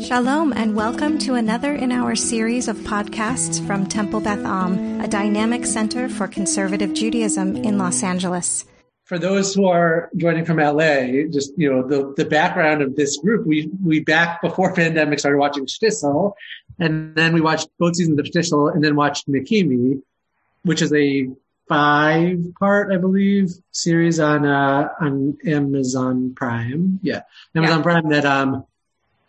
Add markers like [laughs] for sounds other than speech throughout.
Shalom, and welcome to another in our series of podcasts from Temple Beth Am, a dynamic center for conservative Judaism in Los Angeles. For those who are joining from LA, just you know the the background of this group, we we back before [laughs] pandemic started watching Shtisel, and then we watched both seasons of Shtisel, and then watched Makimi, which is a five part, I believe, series on uh on Amazon Prime. Yeah, Amazon yeah. Prime that um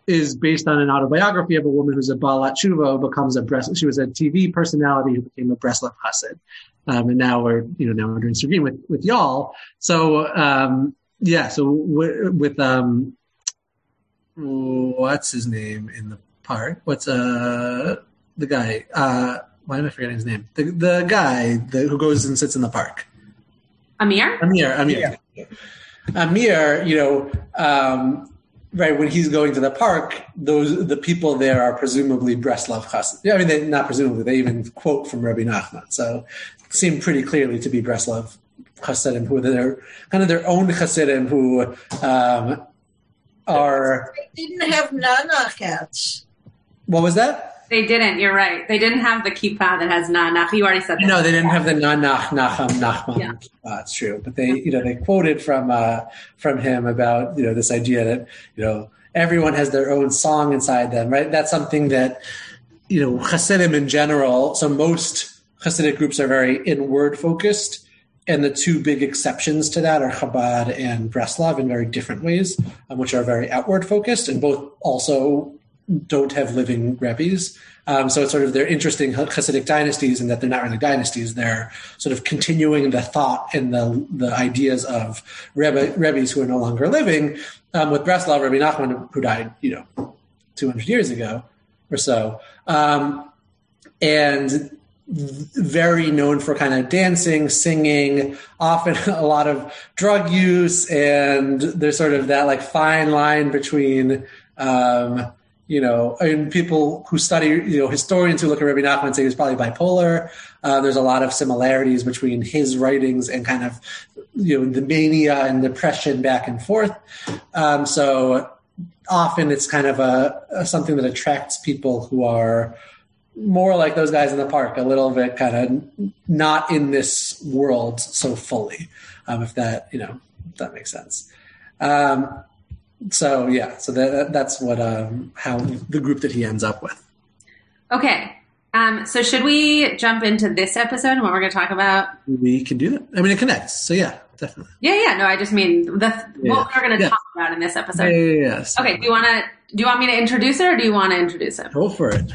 is based on an autobiography of a woman who's a Baalat Teshuva, who becomes a breast. she was a TV personality who became a Breslov Chassid. Um, and now we're, you know, now we're doing Srugim with, with y'all. So, um, yeah, so w- with, um, what's his name in the park? What's, uh, the guy, uh, why am I forgetting his name? The, the guy the, who goes and sits in the park. Amir? Amir, Amir. Yeah. Amir, you know, um, right when he's going to the park, those the people there are presumably Breslov Chassid. Yeah, I mean, they, not presumably, they even quote from Rabbi Nachman. So seem pretty clearly to be Breslov Chassidim, who they're kind of their own Chassidim who um, are. They didn't have Nanach hats. What was that? They didn't. You're right. They didn't have the kippah that has nanach. You already said that. No, they didn't have the nanach nacham nachman yeah. kippah. It's true, but they, you know, they quoted from uh, from him about you know this idea that you know everyone has their own song inside them. Right. That's something that you know Hasidim in general. So most Hasidic groups are very inward focused. And the two big exceptions to that are Chabad and Breslov in very different ways, um, which are very outward focused and both also don't have living rabbis. Um, so it's sort of they're interesting Hasidic dynasties in that they're not really dynasties. They're sort of continuing the thought and the the ideas of rebbe, rabbis who are no longer living. Um, with Breslov, Rabbi Nachman, who died, you know, 200 years ago or so, um, and very known for kind of dancing, singing, often [laughs] a lot of drug use, and there's sort of that like fine line between um, you know, and people who study, you know, historians who look at Rabbi Nachman say he was probably bipolar. Uh, there's a lot of similarities between his writings and kind of, you know, the mania and depression back and forth. Um, so often it's kind of a, a, something that attracts people who are more like those guys in the park, a little bit kind of not in this world so fully. Um, if that, you know, that makes sense. Um, so yeah, so that, that's what um, how the group that he ends up with. Okay, um, so should we jump into this episode and what we're going to talk about? We can do that. I mean, it connects. So yeah, definitely. Yeah, yeah. No, I just mean the yeah. what we're going to yeah. talk about in this episode. Yeah, yeah, yeah. So, okay. Do you want to? Do you want me to introduce it, or do you want to introduce it? Go for it.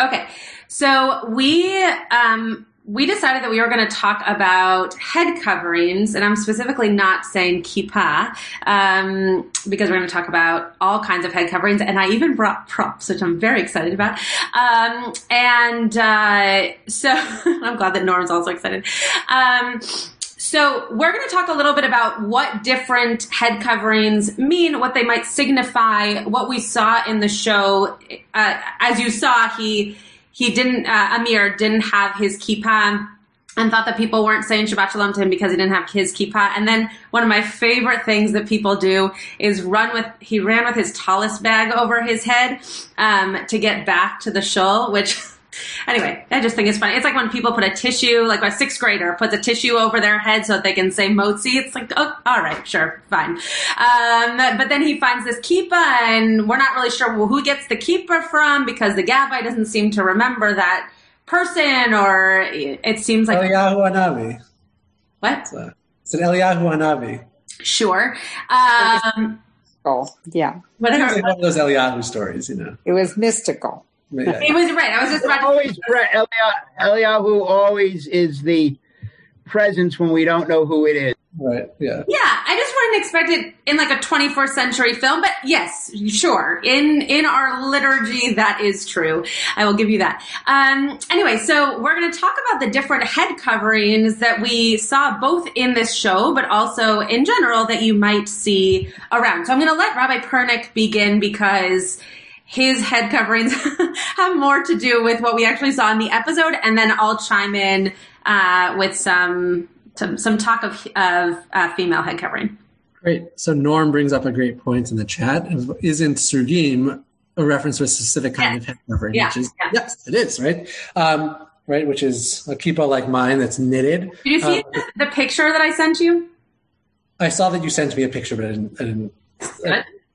Okay. So we um, we decided that we were going to talk about head coverings, and I'm specifically not saying kippah, um, because we're going to talk about all kinds of head coverings, and I even brought props, which I'm very excited about. Um, and uh, so [laughs] I'm glad that Norm's also excited. Um, so we're going to talk a little bit about what different head coverings mean, what they might signify, what we saw in the show. Uh, as you saw, he he didn't, uh, Amir didn't have his kippah and thought that people weren't saying Shabbat Shalom to him because he didn't have his kippah. And then one of my favorite things that people do is run with, he ran with his tallis bag over his head, um, to get back to the shul, which [laughs] Anyway, I just think it's funny. It's like when people put a tissue, like a sixth grader puts a tissue over their head so that they can say motzi. It's like, oh, all right, sure, fine. Um, but then he finds this kippah, and we're not really sure who gets the kippah from because the gabbai doesn't seem to remember that person, or it seems like Eliyahu Hanavi. What? It's an Eliyahu Hanavi. Sure. Um, oh, yeah. Whatever. It's one of those Eliyahu stories, you know. It was mystical. Yeah. He was right. I was just about always Eliyahu, Eliyahu always is the presence when we don't know who it is. Right. Yeah. Yeah. I just wouldn't expect it in like a 24th century film, but yes, sure. In in our liturgy, that is true. I will give you that. Um, anyway, so we're going to talk about the different head coverings that we saw both in this show, but also in general that you might see around. So I'm going to let Rabbi Pernick begin because his head coverings [laughs] have more to do with what we actually saw in the episode, and then I'll chime in uh, with some, some, some talk of of uh, female head covering. Great. So Norm brings up a great point in the chat. Isn't Srugim a reference to a specific kind of head covering, Yeah, which is yeah. yes, it is right. Um, right, which is a kippah like mine that's knitted. Did you see Um, the, picture that I sent you? I saw that you sent me a picture, but I didn't. I didn't.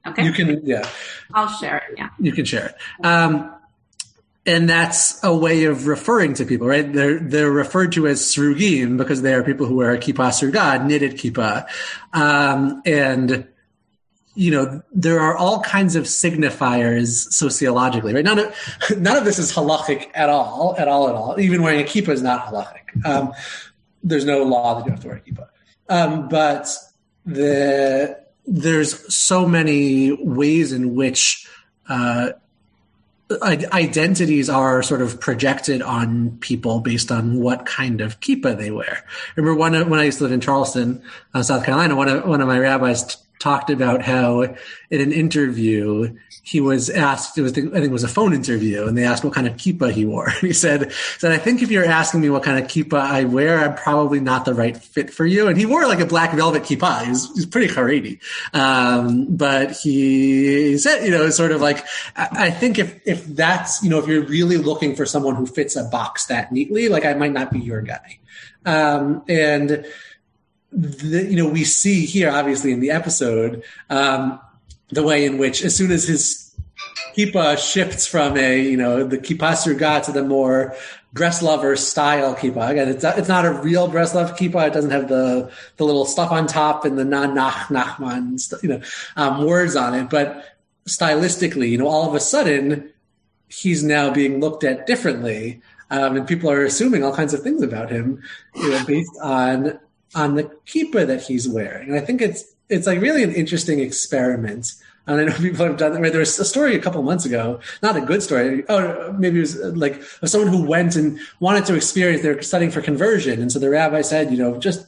Okay. You can, yeah, I'll share it. Yeah. you can share it. Um, and that's a way of referring to people, right? They're they're referred to as srugim because they are people who wear a kippah sruga, knitted kippah, um, and you know there are all kinds of signifiers sociologically, right? None of [laughs] none of this is halachic at all, at all, at all. Even wearing a kippah is not halachic. Um, there's no law that you have to wear a kippah, um, but the there's so many ways in which uh, identities are sort of projected on people based on what kind of kippah they wear. Remember one when I used to live in Charleston, uh, South Carolina, one of one of my rabbis talked about how in an interview he was asked, it was, I think it was a phone interview, and they asked what kind of kippah he wore. [laughs] He said, said, I think if you're asking me what kind of kippah I wear, I'm probably not the right fit for you. And he wore like a black velvet kippah. He was, he was pretty Haredi. Um, but he said, you know, sort of like, I, I think if, if that's, you know, if you're really looking for someone who fits a box that neatly, like I might not be your guy. Um, and, the, you know, we see here, obviously, in the episode, um, the way in which, as soon as his kippah shifts from a, you know, the kippah sruga to the more Breslover style kippah. Again, it's not, it's not a real Breslover kippah. It doesn't have the the little stuff on top and the na nach nachman, you know, um, words on it. But stylistically, you know, all of a sudden, he's now being looked at differently, um, and people are assuming all kinds of things about him, you know, based on on the kippah that he's wearing. And I think it's it's like really an interesting experiment. And I know [laughs] people have done that. Right? There was a story a couple months ago, not a good story. Oh, maybe it was uh, like someone who went and wanted to experience. They're studying for conversion, and so the rabbi said, you know, just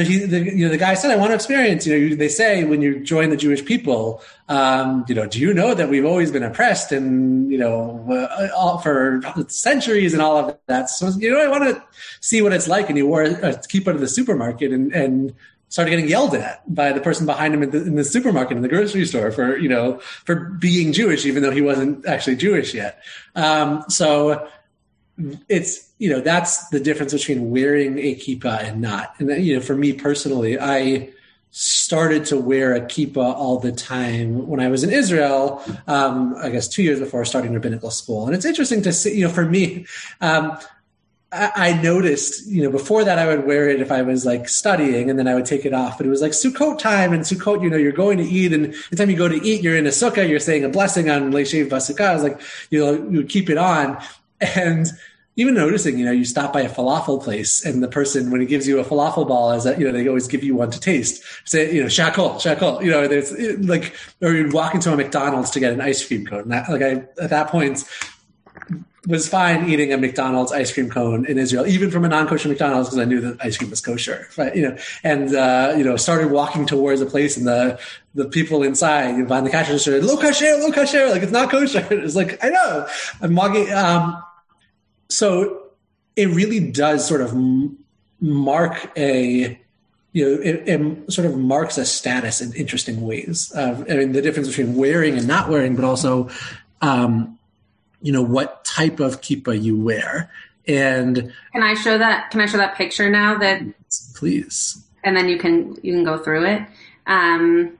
he, the, you know, the guy said, "I want to experience." You know, they say when you join the Jewish people, um, you know, do you know that we've always been oppressed and you know, uh, all, for centuries and all of that? So you know, I want to see what it's like. And he wore a, a kippah to the supermarket and and started getting yelled at by the person behind him in the, in the supermarket in the grocery store for you know for being Jewish, even though he wasn't actually Jewish yet. Um, so it's you know that's the difference between wearing a kippah and not. And you know, for me personally, I started to wear a kippah all the time when I was in Israel. Um, I guess two years before starting rabbinical school, and it's interesting to see. You know, for me. Um, I noticed, you know, before that I would wear it if I was like studying and then I would take it off. But it was like Sukkot time and Sukkot, you know, you're going to eat and the time you go to eat, you're in a sukkah, you're saying a blessing on Leishev Basukah. I was like, you know, you keep it on. And even noticing, you know, you stop by a falafel place and the person, when he gives you a falafel ball, is that, you know, they always give you one to taste. Say, you know, shakol, shakol, you know, there's like, or you'd walk into a McDonald's to get an ice cream cone. And that, like I, at that point, was fine eating a McDonald's ice cream cone in Israel, even from a non-kosher McDonald's, because I knew that ice cream was kosher. Right? You know, and uh, you know, started walking towards a place, and the the people inside you know, behind the cash register, "Lo kosher, low kosher," like it's not kosher. [laughs] It's like I know. I'm walking. Um, so it really does sort of mark a you know, it, it sort of marks a status in interesting ways. Uh, I mean, the difference between wearing and not wearing, but also, um, you know, what type of kippah you wear. And Can I show that? Can I show that picture now? That please, and then you can you can go through it. Um,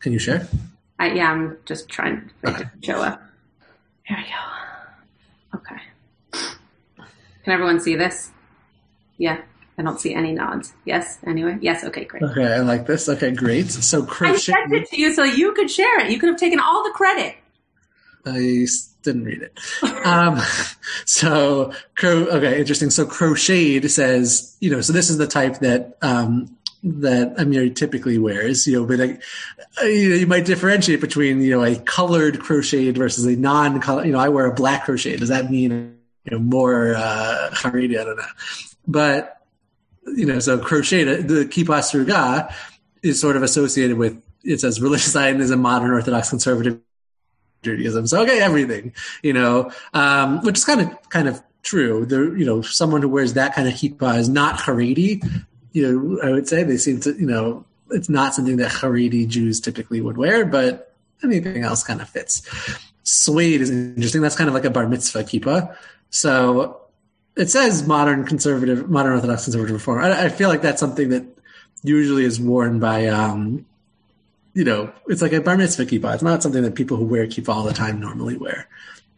can you share? I, yeah, I'm just trying to show up. There we go. Can everyone see this? Yeah. I don't see any nods. Yes. Anyway. Yes. Okay. Great. Okay, I like this. Okay, great. So I crochet. sent it to you so you could share it. You could have taken all the credit. I didn't read it. Um, [laughs] so, cro- okay, interesting. So, crocheted says, you know, so this is the type that um, that Amir typically wears. You know, but like, uh, you, know, you might differentiate between you know a colored crocheted versus a non-color. You know, I wear a black crochet. Does that mean you know more uh, Haredi? I don't know, but you know, so crocheted the kippah sruga is sort of associated with it says religious [laughs] Zionism, modern Orthodox conservative Judaism. So okay, everything, you know, um, which is kind of kind of true. There, you know, someone who wears that kind of kippah is not Haredi. You know, I would say they seem to, you know, it's not something that Haredi Jews typically would wear, but anything else kind of fits. Suede is interesting. That's kind of like a bar mitzvah kippah. So it says modern conservative, modern Orthodox conservative reform. I, I feel like that's something that usually is worn by, um, you know, it's like a bar mitzvah kippah. It's not something that people who wear kippah all the time normally wear.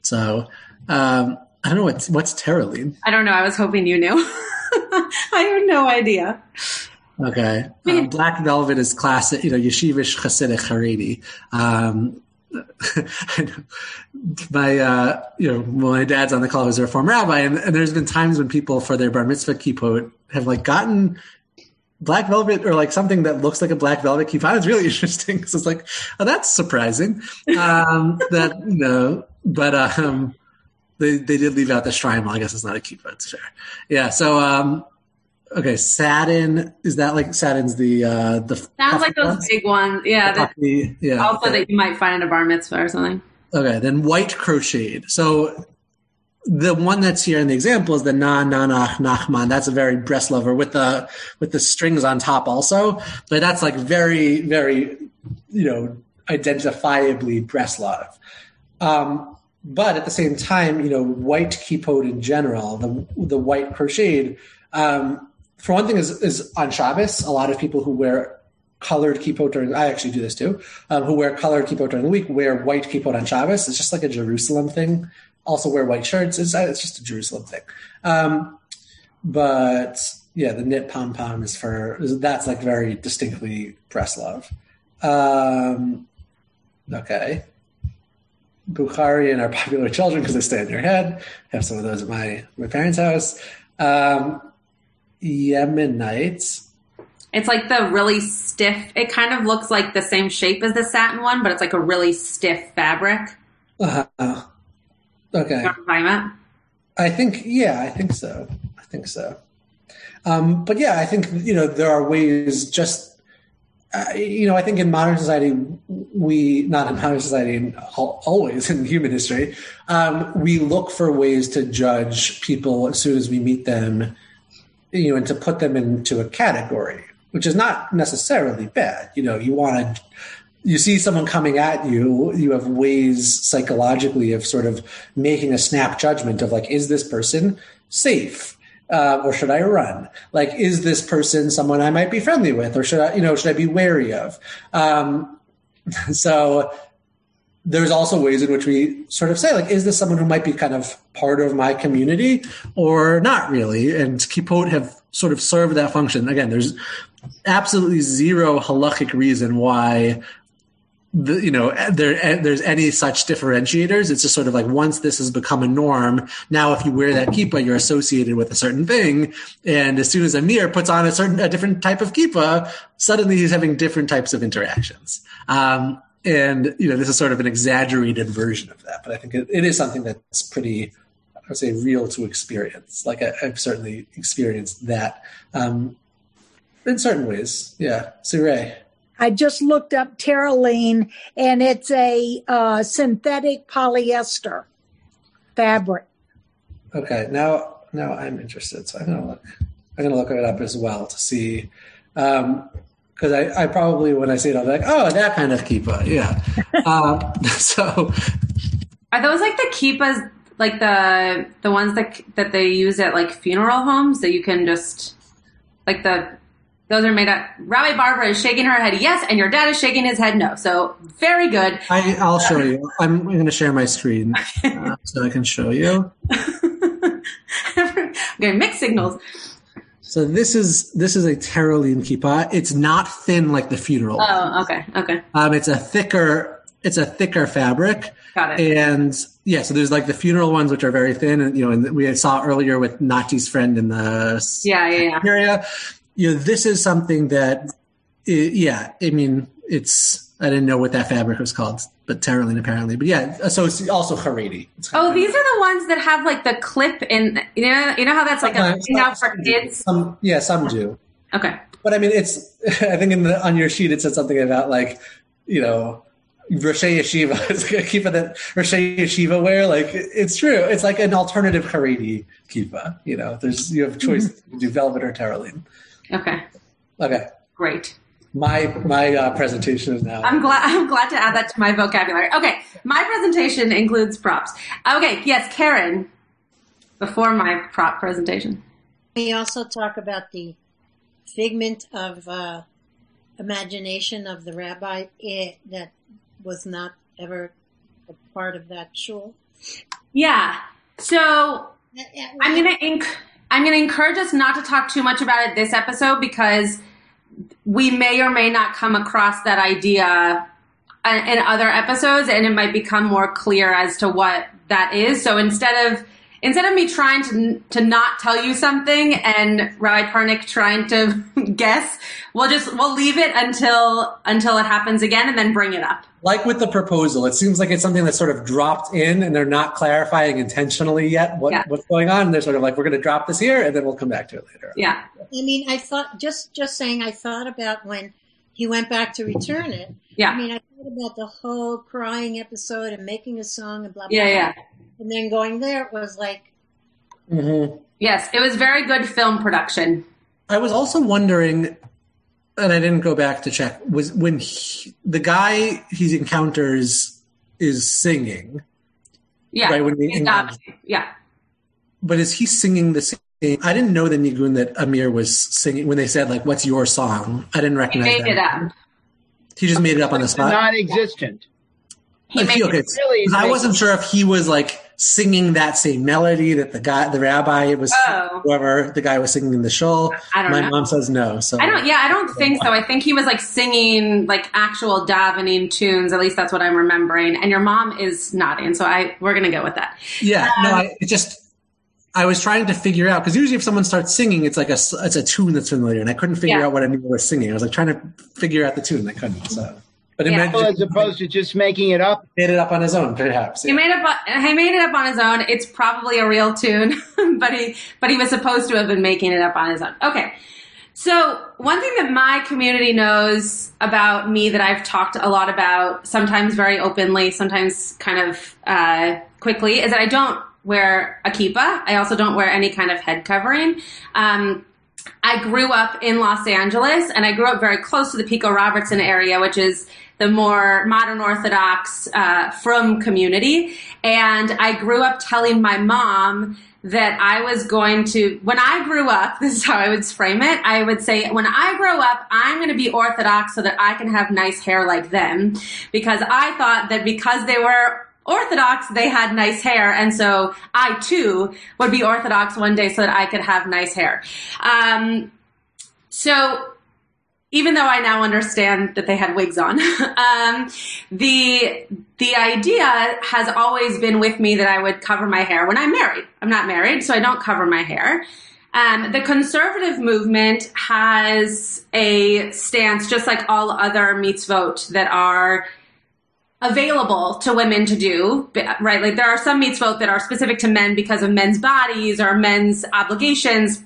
So um, I don't know what's what's terylene. I don't know. I was hoping you knew. [laughs] I have no idea. Okay, um, black velvet is classic. You know, yeshivish Hasidic Haredi. Um, [laughs] my uh, you know my dad's on the call as a reform rabbi, and, and, there's been times when people for their bar mitzvah kippot have like gotten black velvet or like something that looks like a black velvet kippah. It's really [laughs] interesting. So it's like, oh, that's surprising. Um, that you know, but um, they they did leave out the shrine. Well, I guess it's not a kippah. It's fair. Yeah. So um, okay, satin is that like satin's the uh the sounds like those ones? big ones. Yeah. The puffy, yeah. Also okay. that you might find in a bar mitzvah or something. Okay, then white crocheted. So the one that's here in the example is the na na na nachman. That's a very Breslover with the with the strings on top also. But that's like very very you know identifiably Breslov. Um, but at the same time, you know, white kippot in general, the the white crocheted. Um, for one thing, is is on Shabbos. A lot of people who wear colored kippot during I actually do this too. Um, who wear colored kippot during the week wear white kippot on Shabbos. It's just like a Jerusalem thing also wear white shirts. It's, it's just a Jerusalem thing. Um, but yeah, the knit pom pom is for that's like very distinctly Breslov. Um, okay. Bukharian are popular children because they stay on your head. I have some of those at my my parents' house. Um, Yemenites. It's like the really stiff. It kind of looks like the same shape as the satin one, but it's like a really stiff fabric. Uh-huh. Okay. I think, yeah, I think so. I think so. Um, but yeah, I think, you know, there are ways just, uh, you know, I think in modern society, we, not in modern society, in, always [laughs] in human history, um, we look for ways to judge people as soon as we meet them, you know, and to put them into a category, which is not necessarily bad. You know, you want to you see someone coming at you, you have ways psychologically of sort of making a snap judgment of like, is this person safe? Uh, or should I run? Like, is this person someone I might be friendly with, or should I, you know, should I be wary of? Um, [laughs] so there's also ways in which we sort of say, like, is this someone who might be kind of part of my community or not really? And kippot have sort of served that function. Again, there's absolutely zero halachic reason why the, you know there there's any such differentiators it's just sort of like once this has become a norm now if you wear that kippah you're associated with a certain thing and as soon as amir puts on a certain a different type of kippah suddenly he's having different types of interactions um, and you know this is sort of an exaggerated version of that but i think it, it is something that's pretty i would say real to experience like I, have certainly experienced that um, in certain ways yeah so ray I just looked up terylene and it's a uh, synthetic polyester fabric. Okay, now now I'm interested. So I'm gonna look. I'm gonna look it up as well to see, because um, I, I, probably when I see it, I'll be like, oh, that kind of kippah, yeah. [laughs] um, [laughs] so, are those like the kippahs, like the the ones that that they use at like funeral homes that you can just like the those are made up. Rabbi Barbara is shaking her head yes, and your dad is shaking his head no. So very good. I, will show you. I'm going to share my screen uh, so I can show you. [laughs] okay, mixed signals. So this is this is a terylene kippah. It's not thin like the funeral. Oh, okay, okay. Um, it's a thicker it's a thicker fabric. Got it. And yeah, so there's like the funeral ones which are very thin, and you know, and we saw earlier with Nati's friend in the yeah, yeah, yeah. area you know, this is something that, yeah, I mean, it's, I didn't know what that fabric was called, but terylene apparently. But yeah, uh, so it's also Haredi. oh, these are the ones that have like the clip in, you know, you know how that's like a thing out for kids? Some, yeah, some do. Okay. But I mean, it's, [laughs] I think in the, on your sheet it said something about like, you know, Rosh Yeshiva is a kippah that Rosh Yeshiva wear. Like it's true. It's like an alternative Haredi kippah. You know, there's you have a choice mm-hmm. to do velvet or terylene. Okay. Okay. Great. my my uh, presentation is now. I'm glad. [laughs] I'm glad to add that to my vocabulary. Okay, my presentation includes props. Okay, yes, Karen. Before my prop presentation. We also talk about the figment of uh, imagination of the rabbi eh, that was not ever a part of that shul. Yeah. So I'm gonna inc- I'm gonna encourage us not to talk too much about it this episode because we may or may not come across that idea uh, in other episodes, and it might become more clear as to what that is. So instead of instead of me trying to to not tell you something and Rabbi Parnick trying to [laughs] guess, we'll just we'll leave it until until it happens again, and then bring it up. like with the proposal, it seems like it's something that's sort of dropped in, and they're not clarifying intentionally yet what, Yeah. what's going on. They're sort of like, we're going to drop this here, and then we'll come back to it later. Yeah. I mean, I thought just just saying. I thought about when he went back to return it. Yeah. I mean, I thought about the whole crying episode and making a song and blah blah. Yeah, blah. yeah. And then going there it was like, Mm-hmm. Yes, it was very good film production. I was also wondering, and I didn't go back to check, was when he, the guy he encounters is singing, Yeah. Right, when they- He's adopted. yeah. but is he singing the same? I didn't know the Nigun that Amir was singing when they said like, "What's your song?" I didn't He recognize made that. it up. He just made it up on the spot. non-existent. He Like, made okay, it. Really, I wasn't sure if he was like singing that same melody that the guy, the rabbi was, Oh. whoever the guy was singing in the shul. I don't My know. mom says no. So I don't. Yeah, I don't think so. I think he was like singing like actual davening tunes. At least that's what I'm remembering. And your mom is nodding, so I we're gonna go with that. Yeah, no, Um, I it just I was trying to figure out because usually if someone starts singing, it's like a it's a tune that's familiar, and I couldn't figure Yeah. out what anyone was singing. I was like trying to figure out the tune, and I couldn't. So, but Yeah. meant Well, as opposed to just making it up. made it up on his own, perhaps. He made it. up- He made it up on his own. It's probably a real tune, [laughs] but he but he was supposed to have been making it up on his own. Okay. So one thing that my community knows about me that I've talked a lot about, sometimes very openly, sometimes kind of uh, quickly, is that I don't wear a kippah. I also don't wear any kind of head covering. Um, I grew up in Los Angeles and I grew up very close to the Pico Robertson area, which is the more modern Orthodox uh, from community. And I grew up telling my mom that I was going to, when I grew up, [laughs] this is how I would frame it. I would say, when I grow up, I'm going to be Orthodox so that I can have nice hair like them. Because I thought that because they were Orthodox, they had nice hair, and so I too would be Orthodox one day so that I could have nice hair. Um, so even though I now understand that they had wigs on, [laughs] um, the the idea has always been with me that I would cover my hair when I'm married. I'm not married, so I don't cover my hair. Um, the conservative movement has a stance, just like all other mitzvot that are available to women to do, right? Like there are some mitzvot that are specific to men because of men's bodies or men's obligations.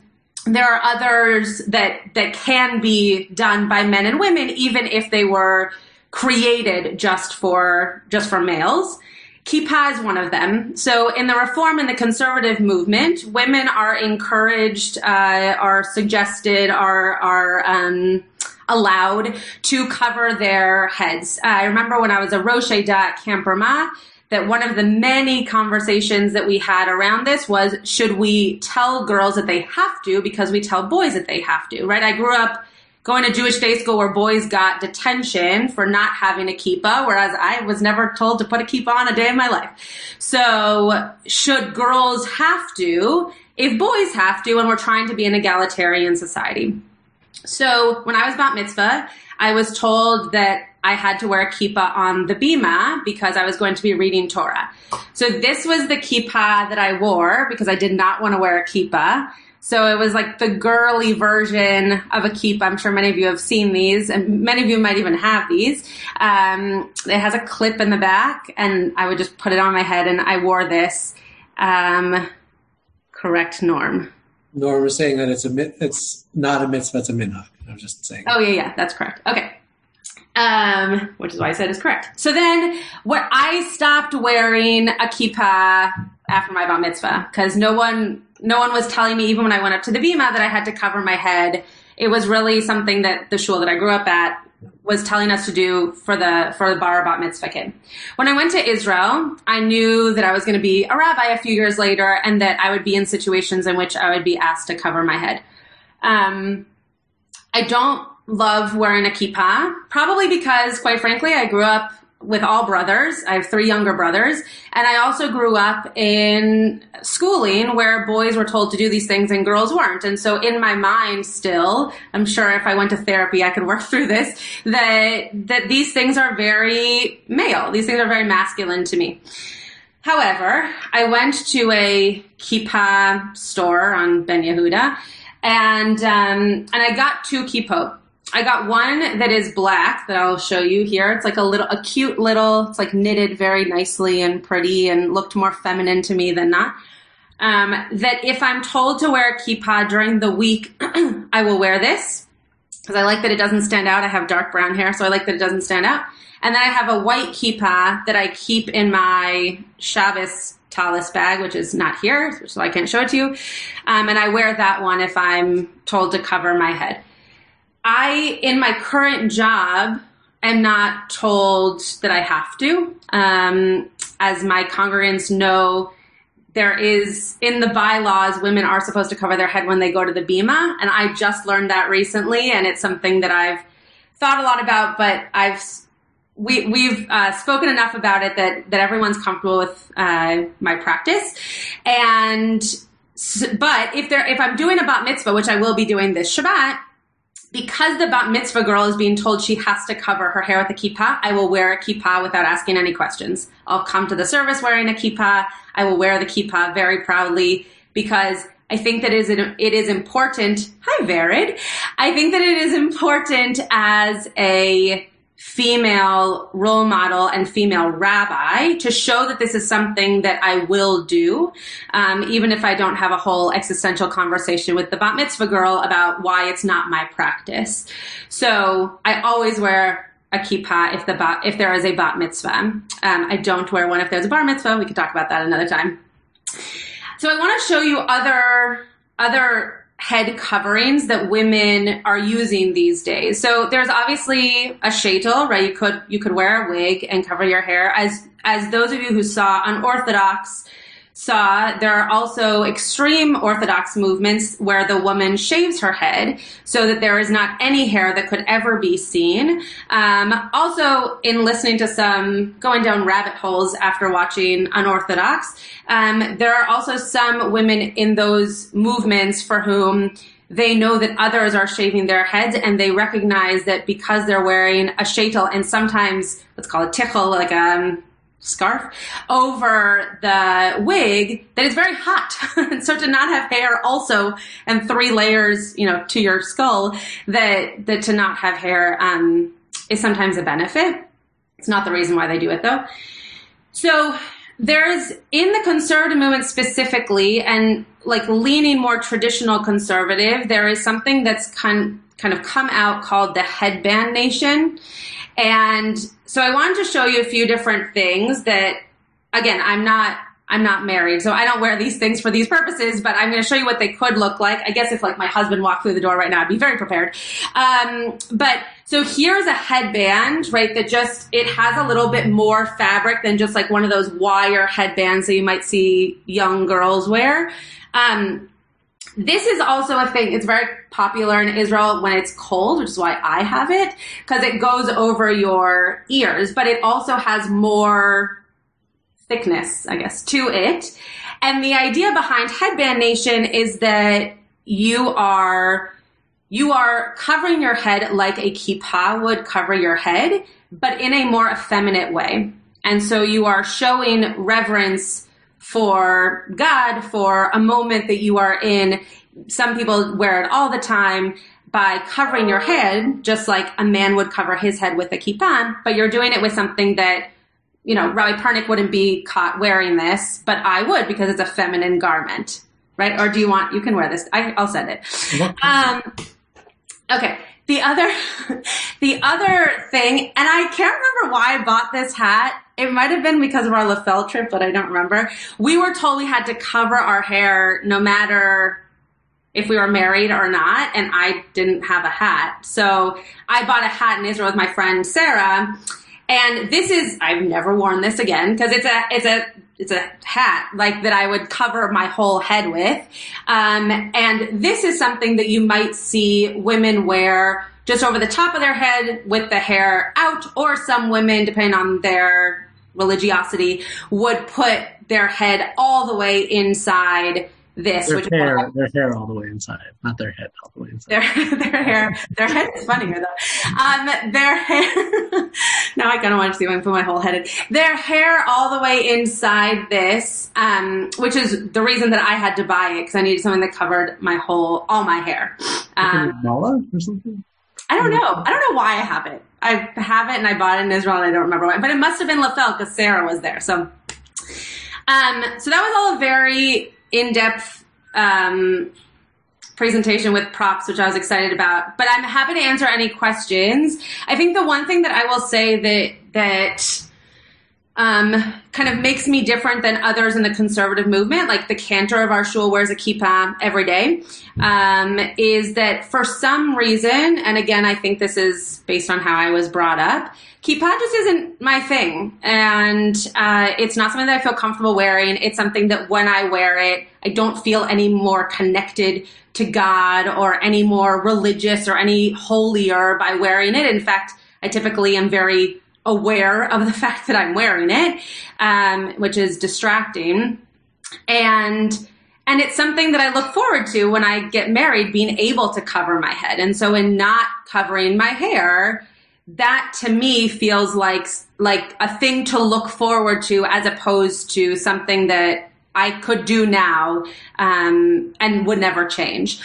There are others that that can be done by men and women, even if they were created just for just for males. Kippah is one of them. So in the reform and the conservative movement, women are encouraged, uh, are suggested, are are um, allowed to cover their heads. I remember when I was a Rosh at Camp Ramah, that one of the many conversations that we had around this was should we tell girls that they have to because we tell boys that they have to, right? I grew up going to Jewish day school where boys got detention for not having a kippah, whereas I was never told to put a kippah on a day of my life. So should girls have to if boys have to and we're trying to be an egalitarian society? So when I was bat mitzvah, I was told that I had to wear a kippah on the bima because I was going to be reading Torah. So this was the kippah that I wore because I did not want to wear a kippah. So it was like the girly version of a kippah. I'm sure many of you have seen these, and many of you might even have these. Um, it has a clip in the back, and I would just put it on my head, and I wore this. Um, correct norm. Norm was saying that it's a it's not a mitzvah, it's a minhag. I'm just saying. Oh yeah, yeah, that's correct. Okay. Um, which is why I said it's correct. So then, what I stopped wearing a kippah after my bat mitzvah because no one, no one was telling me even when I went up to the bima that I had to cover my head. It was really something that the shul that I grew up at was telling us to do for the for the bar bat mitzvah kid. When I went to Israel, I knew that I was going to be a rabbi a few years later, and that I would be in situations in which I would be asked to cover my head. Um, I don't love wearing a kippah, probably because, quite frankly, I grew up with all brothers. I have three younger brothers. And I also grew up in schooling where boys were told to do these things and girls weren't. And so in my mind still, I'm sure if I went to therapy, I could work through this, that, that these things are very male. These things are very masculine to me. However, I went to a kippah store on Ben Yehuda and, um, and I got two kippot. I got one that is black that I'll show you here. It's like a little, a cute little, it's like knitted very nicely and pretty and looked more feminine to me than not. Um, that if I'm told to wear a kippah during the week, [clears throat] I will wear this because I like that it doesn't stand out. I have dark brown hair, so I like that it doesn't stand out. And then I have a white kippah that I keep in my Shabbos talis bag, which is not here, so I can't show it to you. Um, and I wear that one if I'm told to cover my head. I, in my current job, am not told that I have to. Um, as my congregants know, there is in the bylaws, women are supposed to cover their head when they go to the bima, and I just learned that recently, and it's something that I've thought a lot about, but I've we we've uh, spoken enough about it that that everyone's comfortable with uh, my practice, and but if there if I'm doing a bat mitzvah, which I will be doing this Shabbat, because the bat mitzvah girl is being told she has to cover her hair with a kippah, I will wear a kippah without asking any questions. I'll come to the service wearing a kippah. I will wear the kippah very proudly because I think that is, it is important. Hi, Verid. I think that it is important as a female role model and female rabbi to show that this is something that I will do, um, even if I don't have a whole existential conversation with the bat mitzvah girl about why it's not my practice. So I always wear a kippah if the bat, if there is a bat mitzvah. Um, I don't wear one if there's a bar mitzvah. We could talk about that another time. So I want to show you other other head coverings that women are using these days. So there's obviously a shaitel, right? You could you could wear a wig and cover your hair. As as those of you who saw unorthodox saw there are also extreme orthodox movements where the woman shaves her head so that there is not any hair that could ever be seen. Um, also, in listening to some going down rabbit holes after watching unorthodox, um, there are also some women in those movements for whom they know that others are shaving their heads and they recognize that because they're wearing a shaitel and sometimes let's call it tichel, like a um, scarf over the wig that is very hot. [laughs] so to not have hair also and three layers, you know, to your skull that, that to not have hair, um, is sometimes a benefit. It's not the reason why they do it though. So there's in the conservative movement specifically and like leaning more traditional conservative, there is something that's kind, kind of come out called the headband nation. And so I wanted to show you a few different things that, again, I'm not, I'm not married, so I don't wear these things for these purposes, but I'm going to show you what they could look like. I guess if like my husband walked through the door right now, I'd be very prepared. Um, but so here's a headband, right? That just, it has a little bit more fabric than just like one of those wire headbands that you might see young girls wear. Um, this is also a thing. It's very popular in Israel when it's cold, which is why I have it, because it goes over your ears, but it also has more thickness, I guess, to it. And the idea behind Headband Nation is that you are you are covering your head like a kippah would cover your head, but in a more effeminate way. And so you are showing reverence for God for a moment that you are in. Some people wear it all the time by covering your head, just like a man would cover his head with a kippah, but you're doing it with something that, you know, Rabbi Pernick wouldn't be caught wearing this, but I would because it's a feminine garment, right? Or do you want, you can wear this. I, will send it. [laughs] Um, okay. The other, [laughs] the other thing, and I can't remember why I bought this hat it might have been because of our LaFell trip, but I don't remember. We were told we had to cover our hair no matter if we were married or not, and I didn't have a hat. So I bought a hat in Israel with my friend Sarah. And this is, I've never worn this again because it's a, it's a, it's a hat like that I would cover my whole head with. Um, and this is something that you might see women wear just over the top of their head with the hair out, or some women, depending on their religiosity, would put their head all the way inside this, Their which hair, their hair all the way inside, not their head all the way inside. their [laughs] their hair their head is funnier though. Um, their hair. [laughs] now I kind of want to see if I can put my whole head in. Their hair all the way inside this, um, which is the reason that I had to buy it because I needed something that covered my whole all my hair. Um, Nala or something? I don't know. I don't know why I have it. I have it and I bought it in Israel and I don't remember why. But it must have been Lafel because Sarah was there. So, um, so that was all a very in-depth um, presentation with props, which I was excited about. But I'm happy to answer any questions. I think the one thing that I will say that that um, kind of makes me different than others in the conservative movement, like the cantor of our shul wears a kippah every day, um, is that for some reason, and again, I think this is based on how I was brought up, kippah just isn't my thing. And uh, it's not something that I feel comfortable wearing. It's something that when I wear it, I don't feel any more connected to God or any more religious or any holier by wearing it. In fact, I typically am very aware of the [laughs] fact that I'm wearing it, um, which is distracting. And and it's something that I look forward to when I get married, being able to cover my head. And so in not covering my hair, that to me feels like like a thing to look forward to as opposed to something that I could do now um, and would never change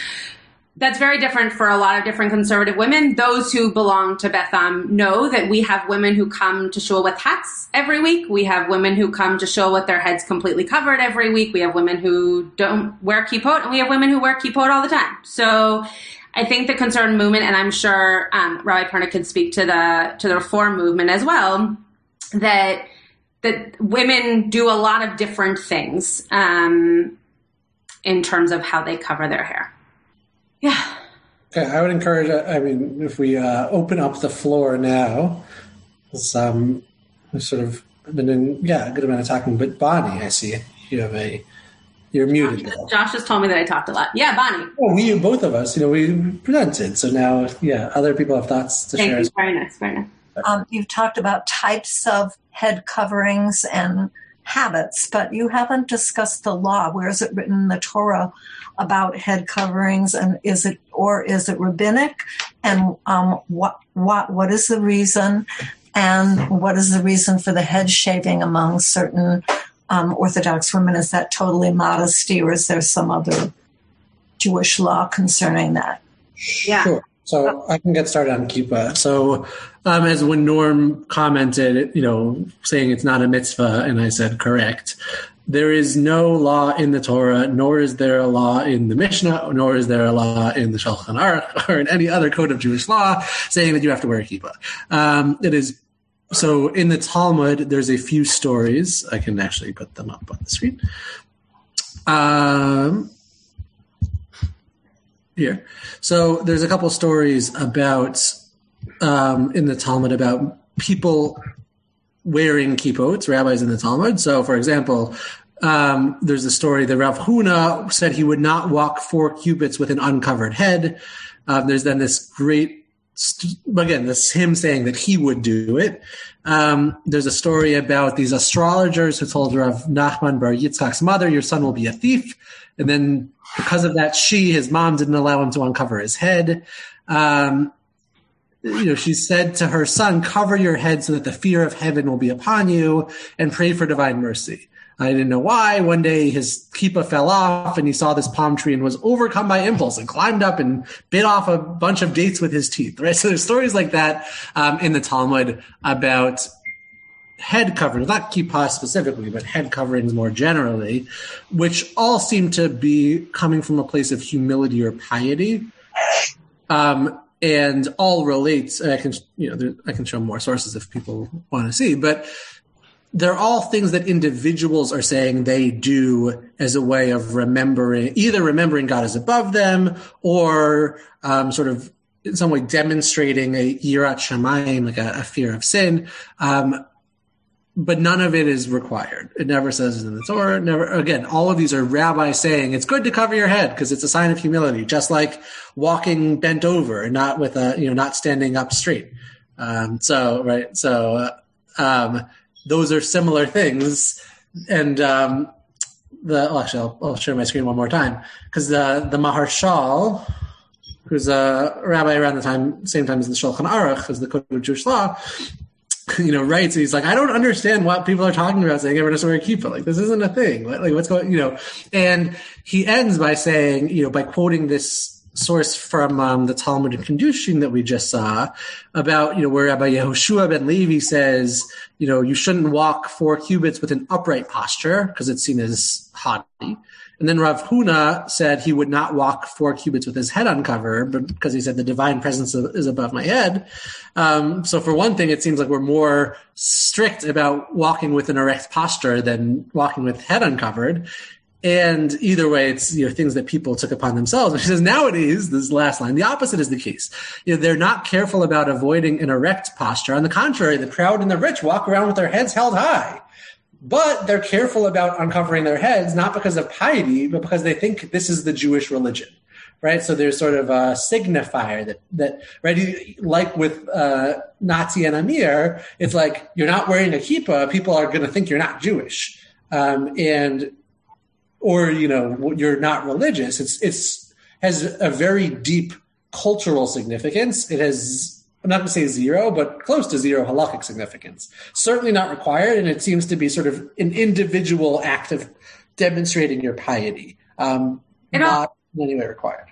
that's very different for a lot of different conservative women. Those who belong to Beth Am know that we have women who come to shul with hats every week. We have women who come to shul with their heads completely covered every week. We have women who don't wear kippot, and we have women who wear kippot all the time. So I think the conservative movement, and I'm sure um, Rabbi Perna could speak to the to the reform movement as well, that that women do a lot of different things um, in terms of how they cover their hair. Yeah. Okay, I would encourage. uh, I mean, if we uh, open up the floor now, it's, um, we've sort of been in yeah a good amount of talking. But Bonnie, I see you have a you're muted. Now. Josh just told me that I talked a lot. Yeah, Bonnie. Oh, we both of us, you know, we presented. So now, yeah, other people have thoughts to Thank share. you. Very nice. Very nice. Um, you've talked about types of head coverings and habits, but you haven't discussed the law. Where is it written in the Torah about head coverings, and is it or is it rabbinic? And um, what what what is the reason? And what is the reason for the head shaving among certain um, Orthodox women? Is that totally modesty, or is there some other Jewish law concerning that? Yeah. Sure. So I can get started on kippah. So, um, as when Norm commented, you know, saying it's not a mitzvah, and I said correct. There is no law in the Torah, nor is there a law in the Mishnah, nor is there a law in the Shulchan Aruch [laughs] or in any other code of Jewish law saying that you have to wear a kippah. Um, it is so in the Talmud. There's a few stories. I can actually put them up on the screen. Um, here. So there's a couple stories about um, in the Talmud about people wearing kippots, rabbis in the Talmud. So, for example, um, there's a story that Rav Huna said he would not walk four cubits with an uncovered head. Um, there's then this great, st- again, this him saying that he would do it. Um, there's a story about these astrologers who told Rav Nachman Bar Yitzchak's mother, "Your son will be a thief," and then because of that, she, his mom, didn't allow him to uncover his head. Um, you know, she said to her son, cover your head so that the fear of heaven will be upon you and pray for divine mercy. I didn't know why. One day his kippah fell off and he saw this palm tree and was overcome by impulse and climbed up and bit off a bunch of dates with his teeth, right? [laughs] So there's stories like that um, in the Talmud about head coverings, not kippah specifically, but head coverings more generally, which all seem to be coming from a place of humility or piety. Um, and all relates. And I can, you know, there, I can show more sources if people want to see, but they're all things that individuals are saying they do as a way of remembering, either remembering God is above them or um, sort of in some way demonstrating a yirat shamayim, like a, a, fear of sin. Um, but none of it is required. It never says in the Torah. Never again. All of these are rabbis saying it's good to cover your head because it's a sign of humility, just like walking bent over and not with a you know not standing up straight. Um, so right, so uh, um, those are similar things. And um, the oh, actually, I'll, I'll, share my screen one more time because the the Maharshal, who's a rabbi around the time same time as the Shulchan Aruch, as the Code of Jewish Law, [laughs] you know, writes. He's like, I don't understand what people are talking about saying has to a kippah. Like this isn't a thing. Like what's going, you know? And he ends by saying, you know, by quoting this source from um, the Talmud and Kiddushin that we just saw about, you know, where Rabbi Yehoshua ben Levi says, you know, you shouldn't walk four cubits with an upright posture because it's seen as haughty. And then Rav Huna said he would not walk four cubits with his head uncovered because he said the divine presence is above my head. Um, so for one thing, it seems like we're more strict about walking with an erect posture than walking with head uncovered. And either way, it's you know things that people took upon themselves. And she says nowadays, this last line, the opposite is the case. You know, they're not careful about avoiding an erect posture. On the contrary, the proud and the rich walk around with their heads held high. But they're careful about uncovering their heads, not because of piety, but because they think this is the Jewish religion right? So there's sort of a signifier that that right, like with uh, Nazi and Amir, it's like you're not wearing a kippah, people are going to think you're not Jewish, um, and or you know you're not religious. It's it's has a very deep cultural significance. It has I'm not going to say zero, but close to zero halachic significance. Certainly not required, and it seems to be sort of an individual act of demonstrating your piety, um, not in any way required.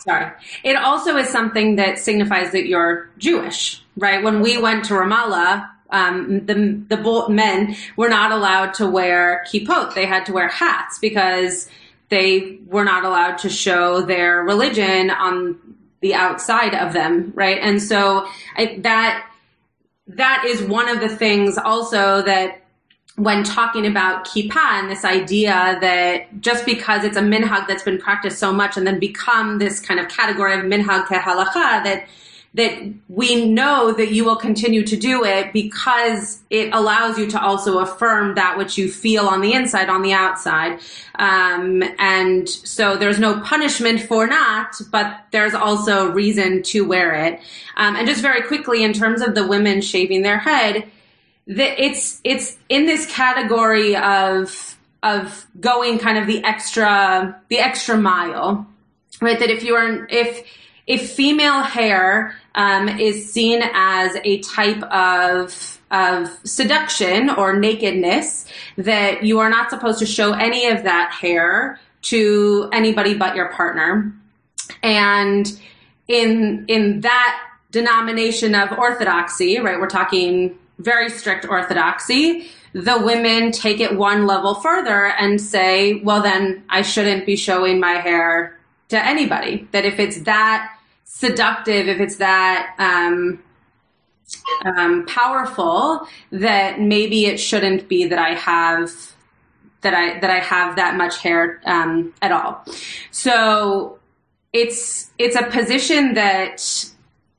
Sorry. It also is something that signifies that you're Jewish, right? When we went to Ramallah, um, the the men were not allowed to wear kippot; they had to wear hats because they were not allowed to show their religion on the outside of them, right? And so I, that that is one of the things also that when talking about kippah and this idea that just because it's a minhag that's been practiced so much and then become this kind of category of minhag kehalacha that that we know that you will continue to do it because it allows you to also affirm that which you feel on the inside, on the outside. Um, and so there's no punishment for not, but there's also reason to wear it. Um, and just very quickly, in terms of the women shaving their head, the, it's it's in this category of of going kind of the extra the extra mile, right? That if you are if if female hair um, is seen as a type of of seduction or nakedness that you are not supposed to show any of that hair to anybody but your partner. And in in that denomination of orthodoxy right we're talking very strict orthodoxy the women take it one level further and say well then i shouldn't be showing my hair to anybody. That if it's that seductive, if it's that um, um, powerful, that maybe it shouldn't be that I have that I that I have that much hair um, at all. So it's it's a position that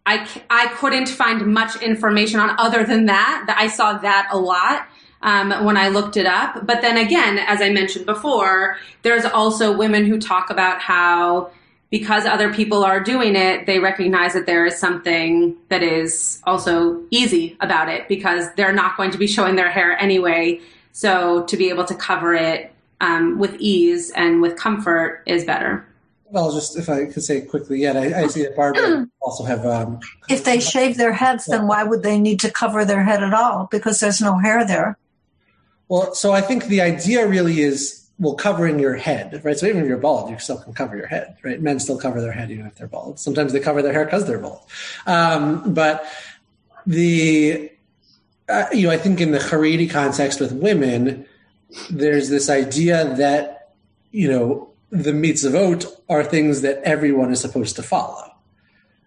I I couldn't find much information on other than that. That I saw that a lot. Um, when I looked it up. But then again, as I mentioned before, there's also women who talk about how because other people are doing it, they recognize that there is something that is also easy about it because they're not going to be showing their hair anyway. So to be able to cover it um, with ease and with comfort is better. Well, just if I could say quickly, yeah, I, I see that Barbara [clears throat] also have. Um, if they shave their heads, then why would they need to cover their head at all? Because there's no hair there. Well, so I think the idea really is well, covering your head, right? So even if you're bald, you still can cover your head, right? Men still cover their head even if they're bald. Sometimes they cover their hair because they're bald. Um, but the, uh, you know, I think in the Haredi context with women, there's this idea that, you know, the mitzvot are things that everyone is supposed to follow.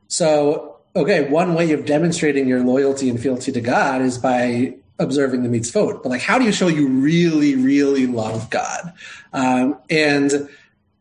So, okay, one way of demonstrating your loyalty and fealty to God is by observing the mitzvot, but like, how do you show you really, really love God? Um, and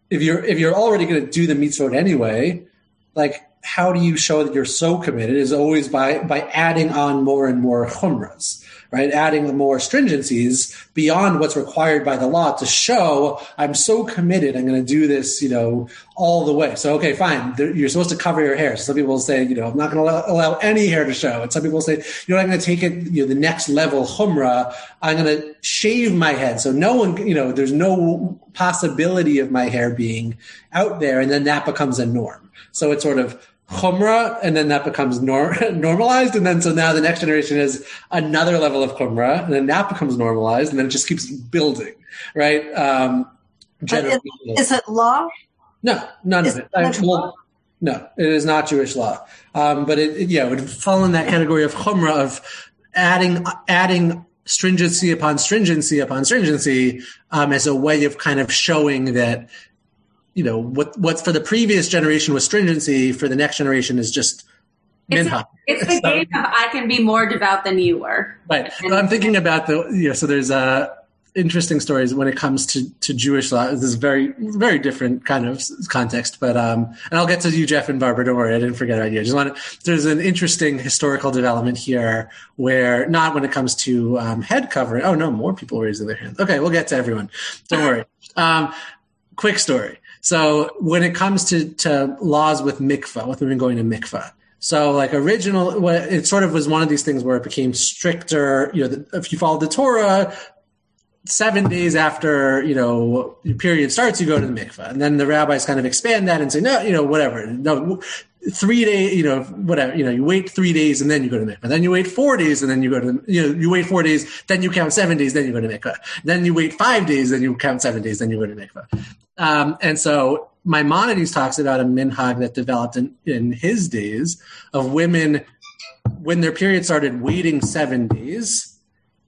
if you're if you're already going to do the mitzvot anyway, like, how do you show that you're so committed? Is always by by adding on more and more chumras right? Adding more stringencies beyond what's required by the law to show I'm so committed. I'm going to do this, you know, all the way. So, okay, fine. You're supposed to cover your hair. So some people say, you know, I'm not going to allow, allow any hair to show. And some people say, you know, I'm going to take it, you know, the next level chumrah. I'm going to shave my head. So no one, you know, there's no possibility of my hair being out there. And then that becomes a norm. So it's sort of chumrah, and then that becomes nor- [laughs] normalized, and then so now the next generation is another level of chumrah, and then that becomes normalized, and then it just keeps building, right? Um, is, is, it law? No, none is of it. I, well, no, it is not Jewish law, um, but it, it, yeah, it would fall in that category of chumrah of adding adding stringency upon stringency upon stringency um, as a way of kind of showing that you know what what's for the previous generation was stringency for the next generation is just minhag. It's, it's [laughs] the so, game of I can be more devout than you were. Right. And, I'm thinking about the you know so there's uh interesting stories when it comes to, to Jewish law. This is very very different kind of context, but um, and I'll get to you, Jeff and Barbara. Don't worry, I didn't forget about you. I just want to. There's an interesting historical development here where not when it comes to um, head covering. Oh no, more people raising their hands. Okay, we'll get to everyone. Don't worry. [laughs] Um, quick story. So when it comes to, to laws with mikvah, with women going to mikvah, so like original, it sort of was one of these things where it became stricter. You know, if you follow the Torah, seven days after you know your period starts, you go to the mikvah, and then the rabbis kind of expand that and say, no, you know, whatever, no, three days, you know, whatever, you know, you wait three days and then you go to mikvah. Then you wait four days and then you go to, you know, you wait four days, then you count seven days, then you go to mikvah. Then you wait five days, then you count seven days, then you go to mikvah. Um, and so Maimonides talks about a minhag that developed in, in his days of women when their period started waiting seven days,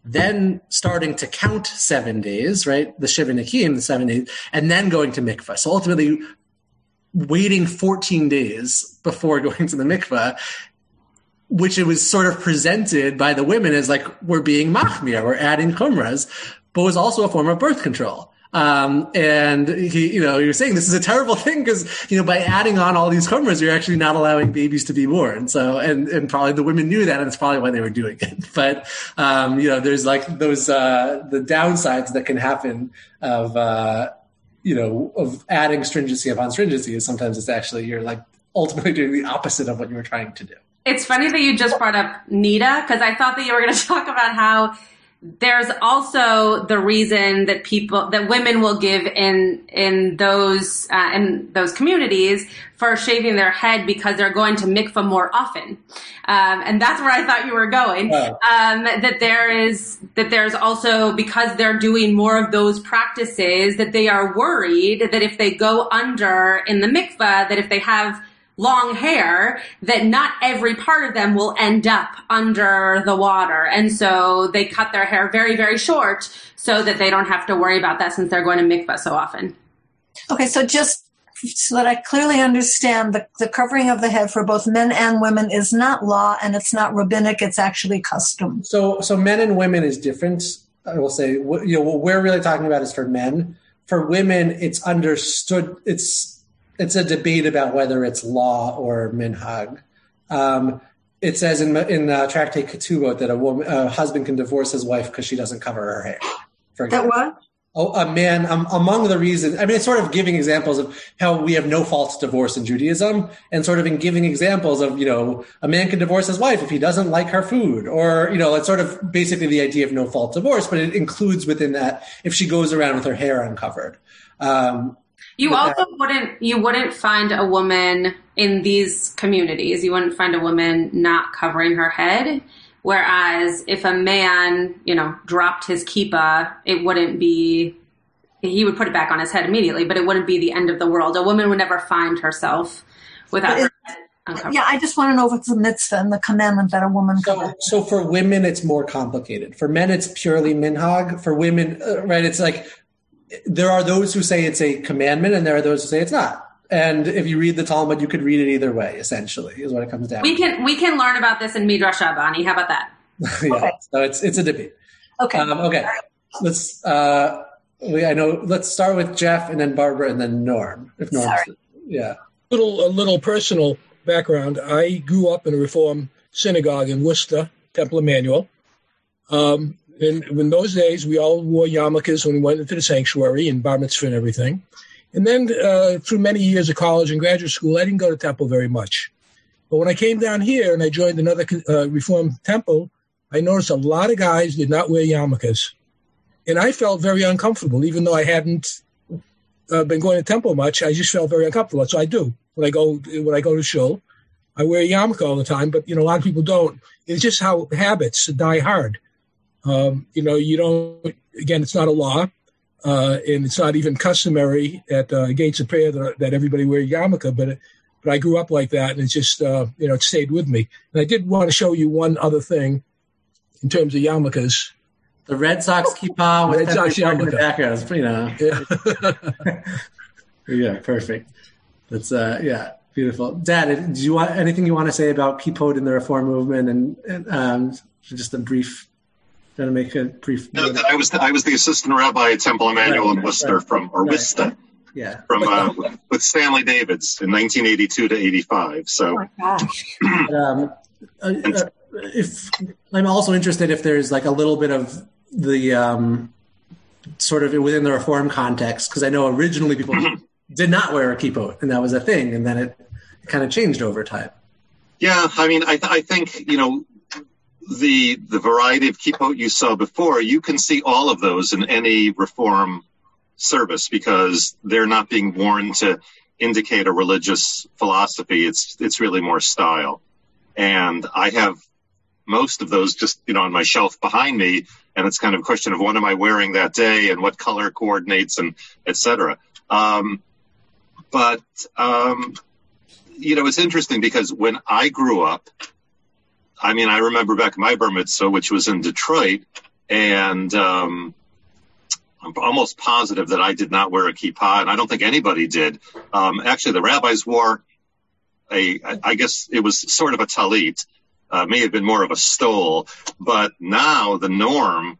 then starting to count seven days, right? The Shiva the seven days, and then going to mikvah. So ultimately, waiting 14 days before [laughs] going to the mikvah, which it was sort of presented by the women as like we're being machmir, we're adding chumras, but was also a form of birth control. Um, and he, you know, you're saying this is a terrible [laughs] thing because, you know, by adding on all these chumras, you're actually not allowing babies to be born. So, and, and probably the women knew that and it's probably why they were doing it. [laughs] But, um, you know, there's like those, uh, the downsides that can happen of, uh, you know, of adding stringency upon stringency is sometimes it's actually you're like ultimately doing the opposite of what you were trying to do. It's funny that you just brought up niddah because I thought that you were going [laughs] to talk about how there's also the reason that people that women will give in in those uh, in those communities for shaving their head because they're going to mikvah more often, um, and that's where I thought you were going. Um, that there is that there's also because they're doing more of those practices that they are worried that if they go under in the mikvah that if they have long hair that not every part of them will end up under the water. And so they cut their hair very, very short so that they don't have to worry about that since they're going to mikvah so often. Okay, so just so that I clearly understand the, the covering of the head for both men and women is not law and it's not rabbinic, it's actually custom. So, so men and women is different. I will say, you know, what we're really talking about is for men. For women, it's understood, it's it's a debate about whether it's law or minhag. Um, it says in in uh, Tractate Ketubot that a woman, a husband can divorce his wife because she doesn't cover her hair. For that what? Oh, a man um, among the reasons. I mean, it's sort of giving examples of how we have no fault divorce in Judaism, and sort of in giving examples of you know a man can divorce his wife if he doesn't like her food, or you know it's sort of basically the idea of no fault divorce, but it includes within that if she goes around with her hair uncovered. Um, you also wouldn't you wouldn't find a woman in these communities. You wouldn't find a woman not covering her head. Whereas if a man, you know, dropped his kippah, it wouldn't be he would put it back on his head immediately, but it wouldn't be the end of the world. A woman would never find herself without her head uncovered. Yeah, I just want to know if it's a mitzvah and the commandment that a woman. So, so for women, it's more complicated. For men, it's purely minhag. For women, uh, right? It's like there are those who say it's a commandment and there are those who say it's not. And if you read the Talmud, you could read it either way, essentially, is what it comes down we can we can learn about this in Midrash Rabbani. How about that? [laughs] yeah. Okay. So it's it's a debate. Okay. Um, okay. Let's. Uh, we, I know. Let's start with Jeff, and then Barbara, and then Norm. If Norm. Sorry. Yeah. little a little personal background. I grew up in a Reform synagogue in Worcester, Temple Emmanuel. Um, in those days, we all wore yarmulkes when we went into the sanctuary and bar mitzvah and everything. And then uh, through many years of college and graduate school, I didn't go to temple very much. But when I came down here and I joined another uh, Reform temple, I noticed a lot of guys did not wear yarmulkes. And I felt very uncomfortable, even though I hadn't uh, been going to temple much. I just felt very uncomfortable. So I do when I go when I go to shul. I wear a yarmulke all the time, but you know a lot of people don't. It's just how habits die hard. Um, you know, you don't. Again, it's not a law, uh, and it's not even customary at uh, gates of prayer that, that everybody wear a yarmulke. But but I grew up like that, and it's just uh, you know it stayed with me. And I did want to show you one other thing in terms of yarmulkes. The Red Sox kippah with Red Sox in the background. It's, pretty know. [laughs] yeah, perfect. That's uh, yeah, beautiful. Dad, do you want anything you want to say about Kippot in the Reform movement, and, and um, just a brief? Going to make a brief. No, I was I was the assistant rabbi at Temple Emmanuel Right, in Worcester right, from or right. Worcester Yeah. from uh, with Stanley Davids in 1982 to 85. So my gosh. um, uh, uh, if I'm also interested if there's like a little bit of the um, sort of within the reform context because I know originally people did not wear a kippot and that was a thing and then it kind of changed over time. yeah, I mean I I think you know the the variety of kippot you saw before, you can see all of those in any reform service because they're not being worn to indicate a religious philosophy. It's it's really more style. And I have most of those just you know on my shelf behind me, and it's kind of a question of what am I wearing that day and what color coordinates and etc. Um, but um, you know it's interesting because when I grew up, I mean I remember back in my bar mitzvah, which was in Detroit, and um, I'm almost positive that I did not wear a kippah, and I don't think anybody did. Um, actually, the rabbis wore a, I guess it was sort of a talit, uh, may have been more of a stole, but now the norm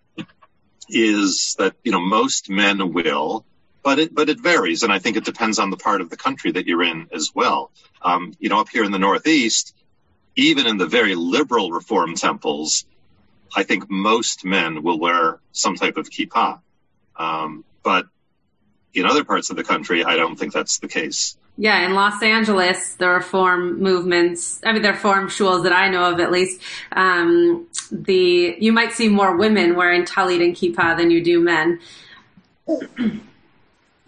is that you know most men will, but it but it varies, and I think it depends on the part of the country that you're in as well. Um, you know, up here in the Northeast, even in the very liberal Reform temples, I think most men will wear some type of kippah. Um, but in other parts of the country, I don't think that's the case. Yeah, in Los Angeles, the reform movements, I mean, the reform shuls that I know of at least, um, the, you might see more women wearing talit and kippah than you do men.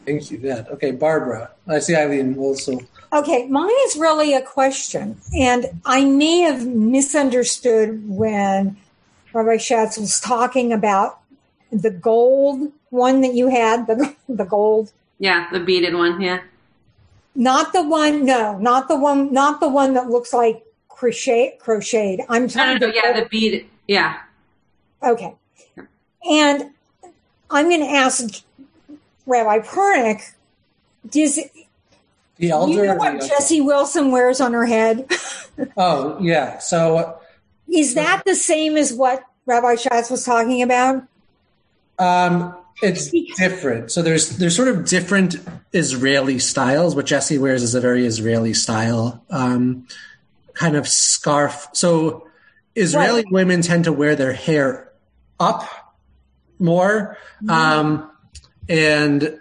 Thank you, Dad. Okay, Barbara. I see Eileen also. Okay, mine is really a question, and I may have misunderstood when Rabbi Schatz was talking about the gold one that you had, the [laughs] the gold, Yeah, the beaded one, yeah. not the one, no, not the one, not the one that looks like crochet crocheted. I'm No, talking no, no, about yeah, the bead, yeah. Okay. And I'm going to ask Rabbi Pernick, does The elder. you know what Jesse Wilson wears on her head? [laughs] Oh, yeah. So Is that the same as what Rabbi Schatz was talking about? Um, it's different. So there's there's sort of different Israeli styles. What Jesse wears is a very Israeli style um, kind of scarf. So Israeli Right. women tend to wear their hair up more, um, and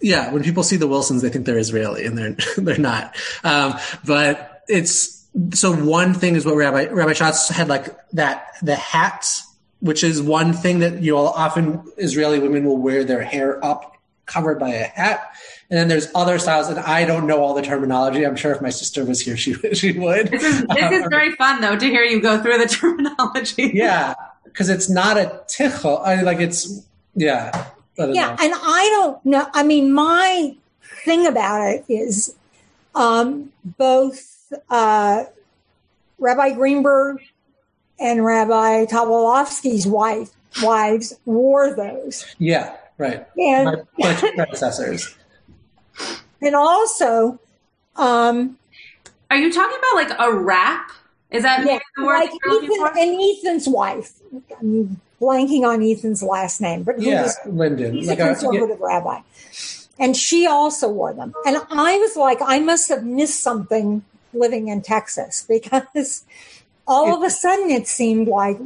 yeah, when people see the Wilsons, they think they're Israeli, and they're [laughs] they're not. Um, but it's so one thing is what Rabbi Rabbi Schatz had like that the hats, which is one thing that you know often Israeli women will wear their hair up, covered by a hat. And then there's other styles, and I don't know all the terminology. I'm sure if my sister was here, she [laughs] she would. This is, this is very fun though to hear you go through the [laughs] terminology. yeah, because it's not a tichel. I like it's yeah. I Yeah, know. and I don't know. I mean, my thing about it is um, both uh, Rabbi Greenberg and Rabbi Tobolowsky's wife wives wore those, yeah, right. and My, my predecessors. and also um, Are you talking about like a wrap? Is that Yeah, the word like that you're looking Ethan and Ethan's wife. I'm blanking on Ethan's last name, but who Yeah, was Lyndon. He's Like a a- conservative rabbi. And she also wore them. And I was like, I must have missed something living in Texas [laughs] because all of a sudden it seemed like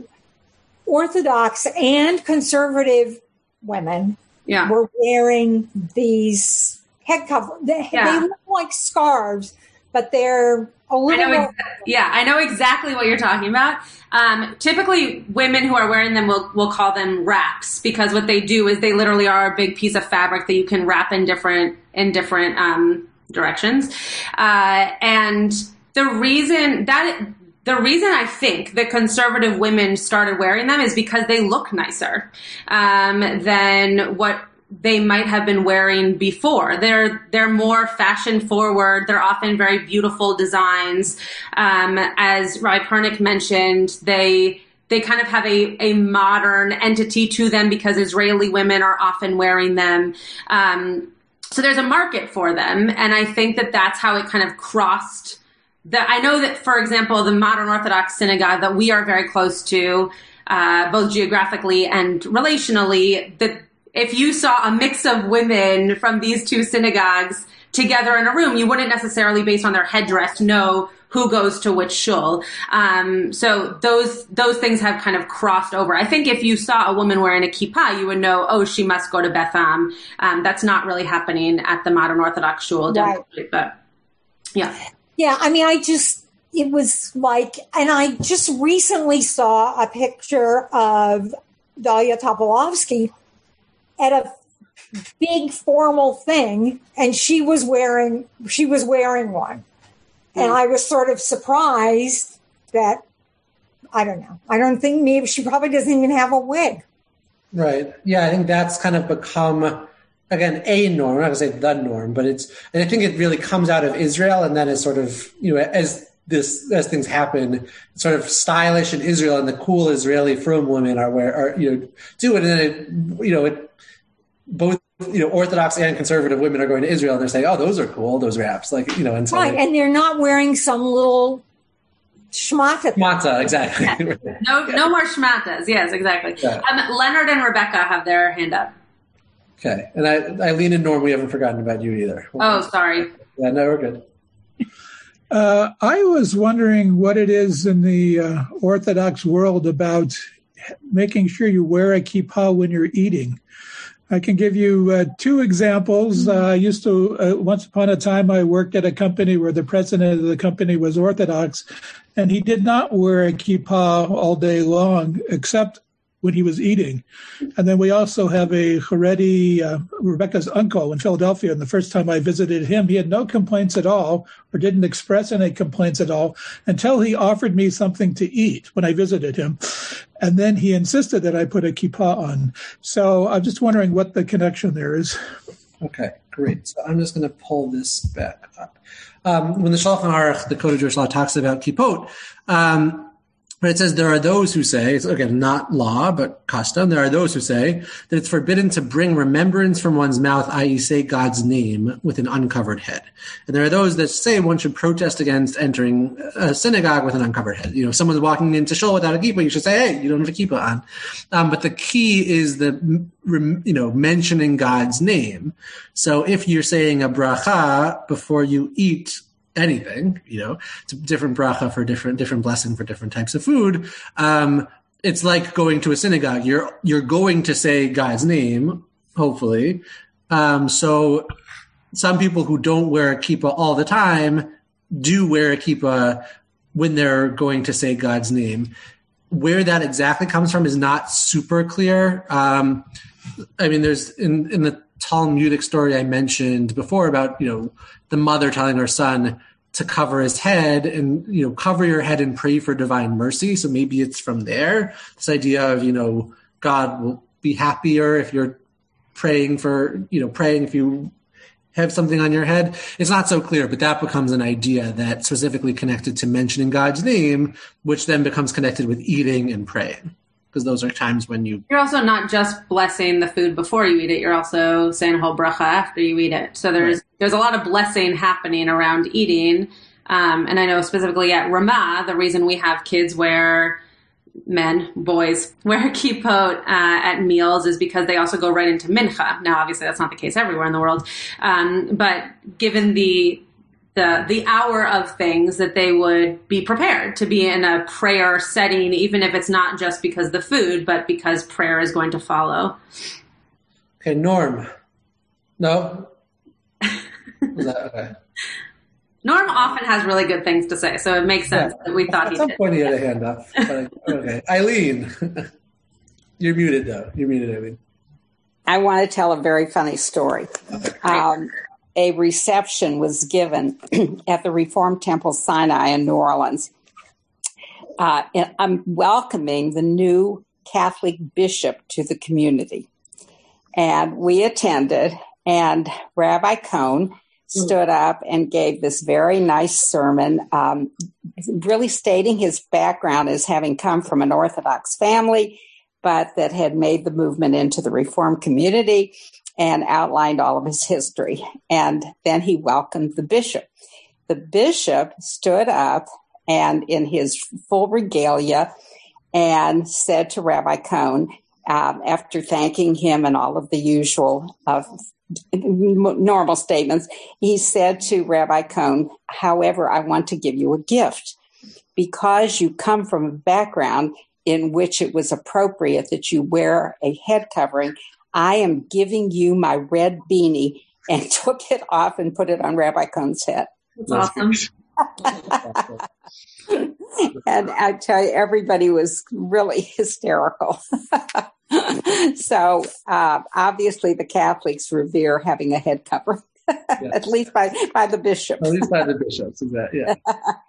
Orthodox and conservative women Yeah. were wearing these head cover. They, Yeah. they look like scarves, but they're I know ex- yeah, I know exactly what you're talking about. Um, typically, women who are wearing them will will call them wraps because what they do is they literally are a big piece of fabric that you can wrap in different in different um, directions. Uh, and the reason that the reason I think that conservative women started wearing them is because they look nicer um, than what they might have been wearing before. They're they're more fashion forward. They're often very beautiful designs. Um, as Rabbi Pernick mentioned, they they kind of have a, a modern entity to them because Israeli women are often wearing them. Um, so there's a market for them, and I think that that's how it kind of crossed. The, I know that, for example, the modern Orthodox synagogue that we are very close to, uh, both geographically and relationally, that if you saw a mix of women from these two synagogues together in a room, you wouldn't necessarily, based on their headdress, know who goes to which shul. Um, so those those things have kind of crossed over. I think if you saw a woman wearing a kippah, you would know, oh, she must go to Beth Am. Um, that's not really happening at the modern Orthodox shul, Right. but yeah. Yeah, I mean, I just, it was like, and I just recently saw a picture of Dalia Tobolowsky at a big formal thing, and she was wearing, she was wearing one. And hmm. I was sort of surprised that, I don't know, I don't think maybe she probably doesn't even have a wig. Right. Yeah, I think that's kind of become again a norm. I'm not going to say the norm, but it's and I think it really comes out of Israel, and then is sort of you know as this as things happen, sort of stylish in Israel, and the cool Israeli from women are where are you know do it, and then it you know it both you know Orthodox and conservative women are going to Israel, and they're saying, oh, those are cool, those wraps, like you know, and so Right. And they're not wearing some little schmata. matzah exactly. [laughs] No, no more schmatas. Yes, exactly. Yeah. Um, Leonard and Rebecca have their hand up. okay, and I, Eileen and Norm, we haven't forgotten about you either. Oh, sorry. Yeah, no, we're good. Uh, I was wondering what it is in the uh, Orthodox world about making sure you wear a kippah when you're eating. I can give you uh, two examples. Uh, I used to, uh, once upon a time, I worked at a company where the president of the company was Orthodox, and he did not wear a kippah all day long, except when he was eating. And then we also have a Haredi, uh, Rebecca's uncle in Philadelphia. And the first time I visited him, he had no complaints at all or didn't express any complaints at all until he offered me something to eat when I visited him. And then he insisted that I put a kippah on. So I'm just wondering what the connection there is. Okay, great. So I'm just going to pull this back up. Um, when the Shulchan Aruch, the Code of Jewish Law, talks about kippot, um, but it says there are those who say, it's again not law but custom. There are those who say that it's forbidden to bring remembrance from one's mouth, i.e., say God's name with an uncovered head. And there are those that say one should protest against entering a synagogue with an uncovered head. You know, if someone's walking into shul without a kippah, you should say, "Hey, you don't have a kippah on." Um, but the key is the you know mentioning God's name. So if you're saying a bracha before you eat anything, you know, it's a different bracha for different different blessing for different types of food. Um, it's like going to a synagogue. You're you're going to say God's name, hopefully. Um, so some people who don't wear a kippah all the time do wear a kippah when they're going to say God's name. Where that exactly comes from is not super clear. Um, I mean, there's in in the Talmudic story I mentioned before about you know the mother telling her son to cover his head and you know cover your head and pray for divine mercy. So maybe it's from there. This idea of you know God will be happier if you're praying for you know praying if you have something on your head. It's not so clear, but that becomes an idea that specifically connected to mentioning God's name, which then becomes connected with eating and praying. Because those are times when you You're also not just blessing the food before you eat it. You're also saying a whole bracha after you eat it. So there's there's a lot of blessing happening around eating. Um, and I know specifically at Ramah, the reason we have kids wear men, boys, [laughs] wear kippot uh, at meals is because they also go right into mincha. Now, obviously, that's not the case everywhere in the world, um, but given the the the hour of things that they would be prepared to be in a prayer setting, even if it's not just because the food, but because prayer is going to follow. Okay, Norm. No. that, okay. Norm often has really good things to say, so it makes sense yeah. that we thought At he some did. point he had a hand up. Okay, Eileen, [laughs] you're muted though. You're muted, Eileen. I want to tell a very funny story. Um, a reception was given [clears throat] at the Reformed Temple Sinai in New Orleans. Uh, I'm welcoming the new Catholic bishop to the community. And we attended, and Rabbi Cohn stood up and gave this very nice sermon, um, really stating his background as having come from an Orthodox family, but that had made the movement into the Reformed community and outlined all of his history. And then he welcomed the bishop. The bishop stood up and in his full regalia and said to Rabbi Cohn, um, after thanking him and all of the usual uh, normal statements, he said to Rabbi Cohn, however, I want to give you a gift because you come from a background in which it was appropriate that you wear a head covering. I am giving you my red beanie and [laughs] took it off and put it on Rabbi Cohn's head. That's awesome. [laughs] and I tell you, everybody was really [laughs] hysterical. so uh, obviously, the Catholics revere having a head cover. At least by by the bishop. At least by the bishops, exactly. Yeah.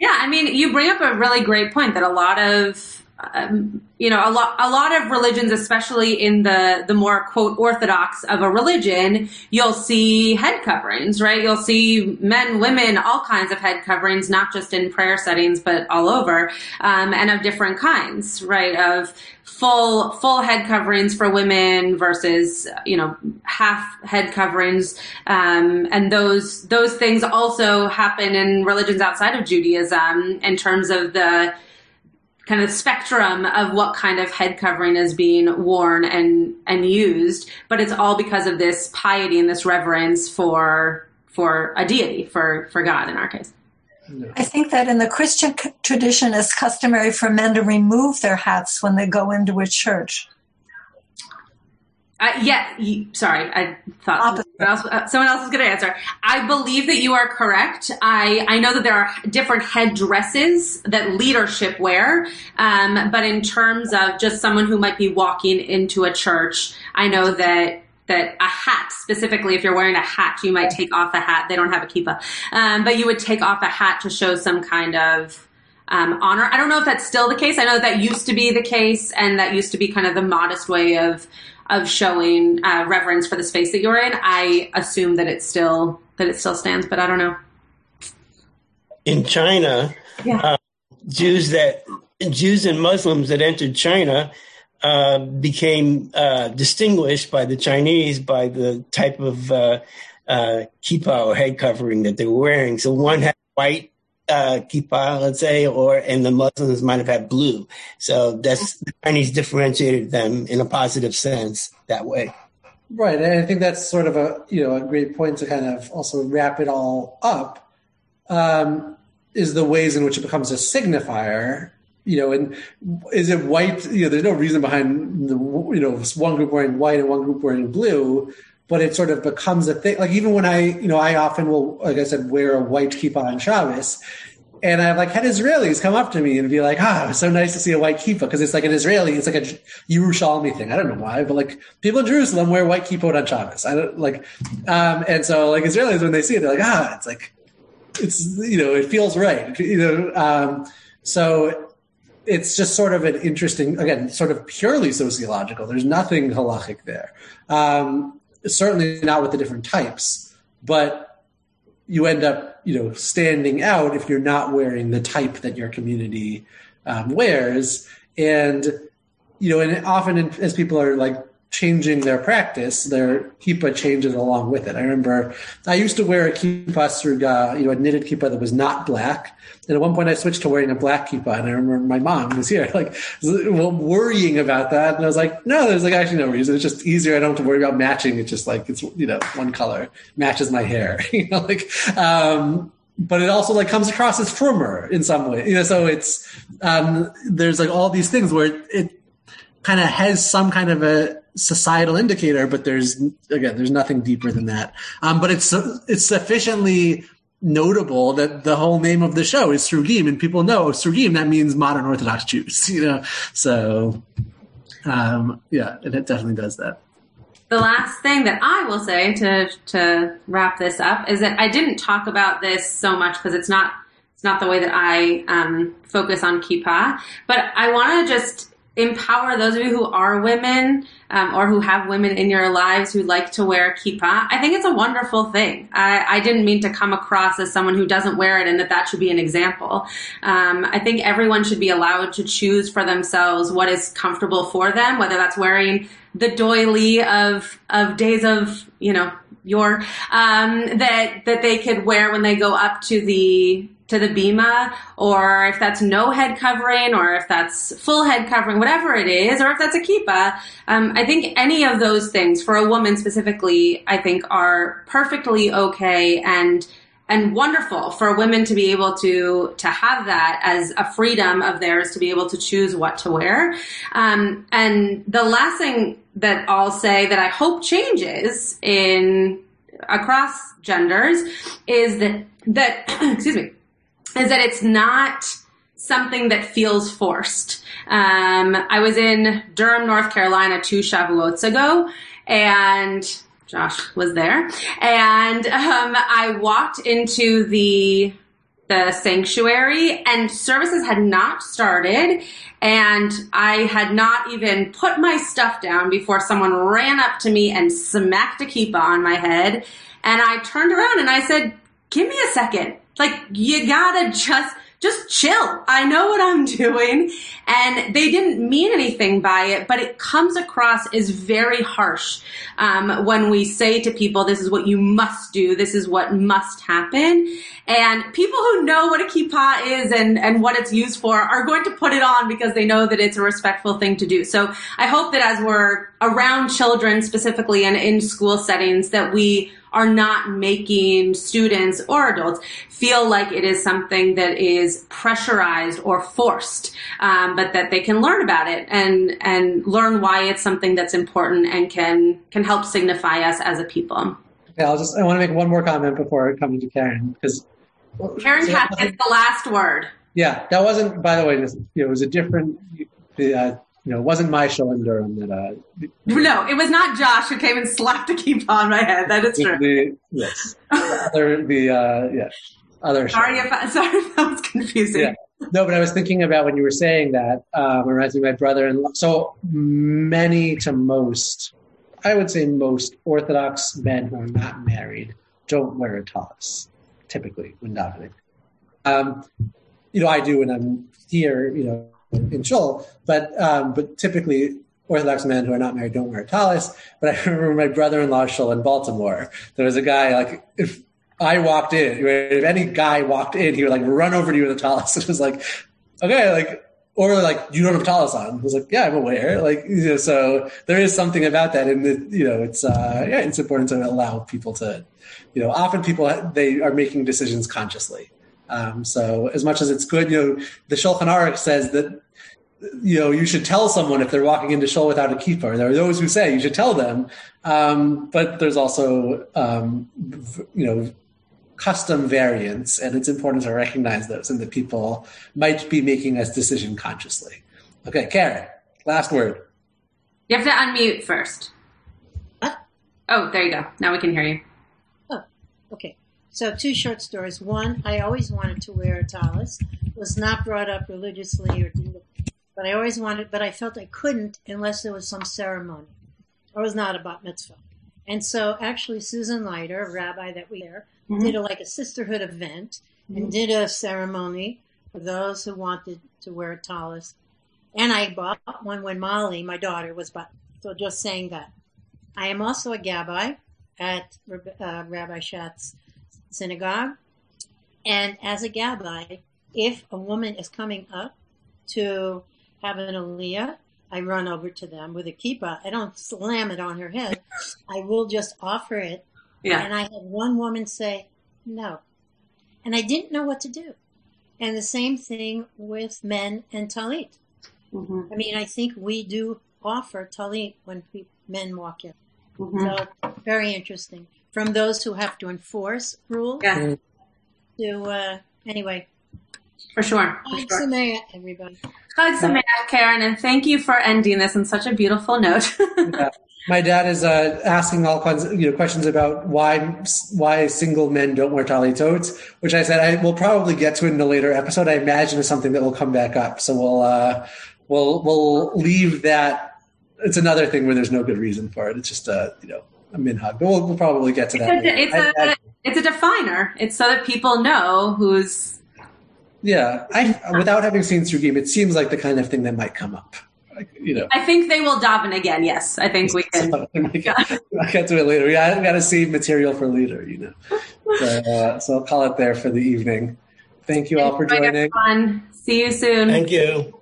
yeah, I mean, you bring up a really great point that a lot of um, you know, a lot, a lot of religions, especially in the, the more quote orthodox of a religion, you'll see head coverings, right? You'll see men, women, all kinds of head coverings, not just in prayer settings, but all over, um, and of different kinds, right? Of full, full head coverings for women versus, you know, half head coverings. Um, and those, those things also happen in religions outside of Judaism in terms of the, kind of spectrum of what kind of head covering is being worn and and used but it's all because of this piety and this reverence for for a deity for for god in our case I think that in the Christian tradition, it's customary for men to remove their hats when they go into a church. Uh, yeah, you, sorry, I thought someone else, uh, someone else was going to answer. I believe that you are correct. I, I know that there are different head dresses that leadership wear, um, but in terms of just someone who might be walking into a church, I know that that a hat specifically if you're wearing a hat you might take off a hat. They don't have a kippah. Um, but you would take off a hat to show some kind of um, honor. I don't know if that's still the case. I know that used to be the case and that used to be kind of the modest way of of showing uh, reverence for the space that you're in. I assume that it still that it still stands, but I don't know. In China, yeah. uh, Jews that Jews and Muslims that entered China uh, became uh, distinguished by the Chinese by the type of uh, uh, kippah or head covering that they were wearing. So one had white uh, kippah, let's say, or and the Muslims might have had blue. So that's the Chinese differentiated them in a positive sense that way. Right, and I think that's sort of a you know a great point to kind of also wrap it all up. Um, is the ways in which it becomes a signifier. You know, and is it white? You know, there's no reason behind the you know one group wearing white and one group wearing blue but it sort of becomes a thing. Like even when I, you know, I often will, like I said, wear a white kippah on Shabbos. And I've like had Israelis come up to me and be like, ah, it's so nice to see a white kippah. Cause it's like an Israeli, it's like a Yerushalmi thing. I don't know why, but like people in Jerusalem wear white kippah on Shabbos. I don't like, um, and so like Israelis, when they see it, they're like, ah, it's like, it's, you know, it feels right. You know, um, so it's just sort of an interesting, again, sort of purely sociological. There's nothing halachic there. Um, certainly not with the different types, but you end up, you know, standing out if you're not wearing the type that your community um, wears. And, you know, and often in, as people are like changing their practice, their kippah changes along with it. I remember I used to wear a kippah sruga, you know, a knitted kippah that was not black. And at one point I switched to wearing a black kippah. And I remember my mom was here, [laughs] like, worrying about that. And I was like, no, there's like actually no reason. It's just easier. I don't have to worry about matching. It's just like, it's, you know, one color matches my hair, [laughs] you know, like, um, but it also like comes across as firmer in some way, you know. So it's um, there's like all these things where it, it kind of has some kind of a societal indicator, but there's again, there's nothing deeper than that. Um, but it's it's sufficiently notable that the whole name of the show is Srugim, and people know Srugim. That means modern Orthodox Jews, [laughs] you know. So um, yeah, and it definitely does that. The last thing that I will say to to wrap this up is that I didn't talk about this so much because it's not it's not the way that I um, focus on kippah, but I want to just empower those of you who are women um, or who have women in your lives who like to wear kippah. I think it's a wonderful thing. I, I, didn't mean to come across as someone who doesn't wear it and that that should be an example. Um, I think everyone should be allowed to choose for themselves what is comfortable for them, whether that's wearing the doily of of days of you know your um, that that they could wear when they go up to the to the bima, or if that's no head covering, or if that's full head covering, whatever it is, or if that's a kippah. Um, I think any of those things for a woman specifically, I think are perfectly okay and and wonderful for women to be able to to have that as a freedom of theirs to be able to choose what to wear. Um, and the last thing that I'll say that I hope changes in across genders is that that [clears throat] excuse me is that it's not something that feels forced. Um, I was in Durham, North Carolina two Shavuots ago, and Josh was there, and um, I walked into the the sanctuary, and services had not started, and I had not even put my stuff down before someone ran up to me and smacked a kippah on my head, and I turned around and I said, "Give me a second. Like, you gotta just, just chill. I know what I'm [laughs] doing. And they didn't mean anything by it, but it comes across as very harsh um, when we say to people, this is what you must do, this is what must happen. And people who know what a kippah is and, and what it's used for are going to put it on because they know that it's a respectful thing to do. So I hope that as we're around children specifically and in school settings that we are not making students or adults feel like it is something that is pressurized or forced, um, but that they can learn about it and and learn why it's something that's important and can can help signify us as a people. Yeah, I'll just I want to make one more comment before coming to Karen because Karen so gets the last word. Yeah, that wasn't. By the way, you know, it was a different. Uh, you know, it wasn't my shul in Durham that. Uh, no, it was not Josh who came and slapped a kippah on my head. That is true. The, yes, the other the uh, yeah other. Sorry shul. if I, sorry if that was confusing. Yeah. No, but I was thinking about when you were saying that. Um, reminds me of my brother and so many to most. I would say most Orthodox men who are not married don't wear a tallis typically when davening. Um, you know, I do when I'm here. You know in shul, but um, but typically Orthodox men who are not married don't wear tallis. But I [laughs] remember my brother-in-law shul in Baltimore. There was a guy like if I walked in, if any guy walked in, he would like run over to you with a tallis. [laughs] It was like, okay, like or like you don't have tallis on. I was like, yeah, I'm aware. Like you know, so there is something about that, and you know, it's uh, yeah, it's important to allow people to, you know, often people they are making decisions consciously. Um, so as much as it's good, you know, the Shulchan Aruch says that you know you should tell someone if they're walking into shul without a kippah. There are those who say you should tell them, um, but there's also um, you know custom variants, and it's important to recognize those and that people might be making a decision consciously. Okay, Karen, last word. You have to unmute first. What? Oh, there you go. Now we can hear you. Oh, okay. So two short stories. One, I always wanted to wear a tallis. Was not brought up religiously or didn't, but I always wanted, but I felt I couldn't unless there was some ceremony. Or was not a bat mitzvah. And so actually Susan Leiter, a rabbi that we there, mm-hmm. did a, like a sisterhood event mm-hmm. and did a ceremony for those who wanted to wear a tallis. And I bought one when Molly, my daughter, was about So just saying that. I am also a gabbai at uh, Rabbi Schatz synagogue. And as a gabbai, if a woman is coming up to have an aliyah, I run over to them with a kippah. I don't slam it on her head. I will just offer it. Yeah. And I had one woman say, no. And I didn't know what to do. And the same thing with men and talit. Mm-hmm. I mean, I think we do offer talit when we, men walk in. Mhm. So very interesting. From those who have to enforce rules Yeah, to, uh, anyway. for sure. For Thanks, sure. Samaya, everybody. Chag Sameach, Karen, and thank you for ending this on such a beautiful note. [laughs] Yeah. My dad is uh, asking all kinds, of, you know, questions about why why single men don't wear talitot, which I said I will probably get to in a later episode. I imagine is something that will come back up. So we'll uh, we'll we'll leave that. It's another thing where there's no good reason for it. It's just a you know a minhag, but we'll, we'll probably get to that. it's, later. a, it's, I- I- a, it's a definer. It's so that people know who's. yeah, I without having seen Srugim, it seems like the kind of thing that might come up. You know. I think they will daven again. Yes, I think we can. [laughs] So, I'll [laughs] get to it later. We got, we got to save material for later, you know. So, uh, so I'll call it there for the evening. Thank you all for Enjoy, joining. everyone. See you soon. Thank you.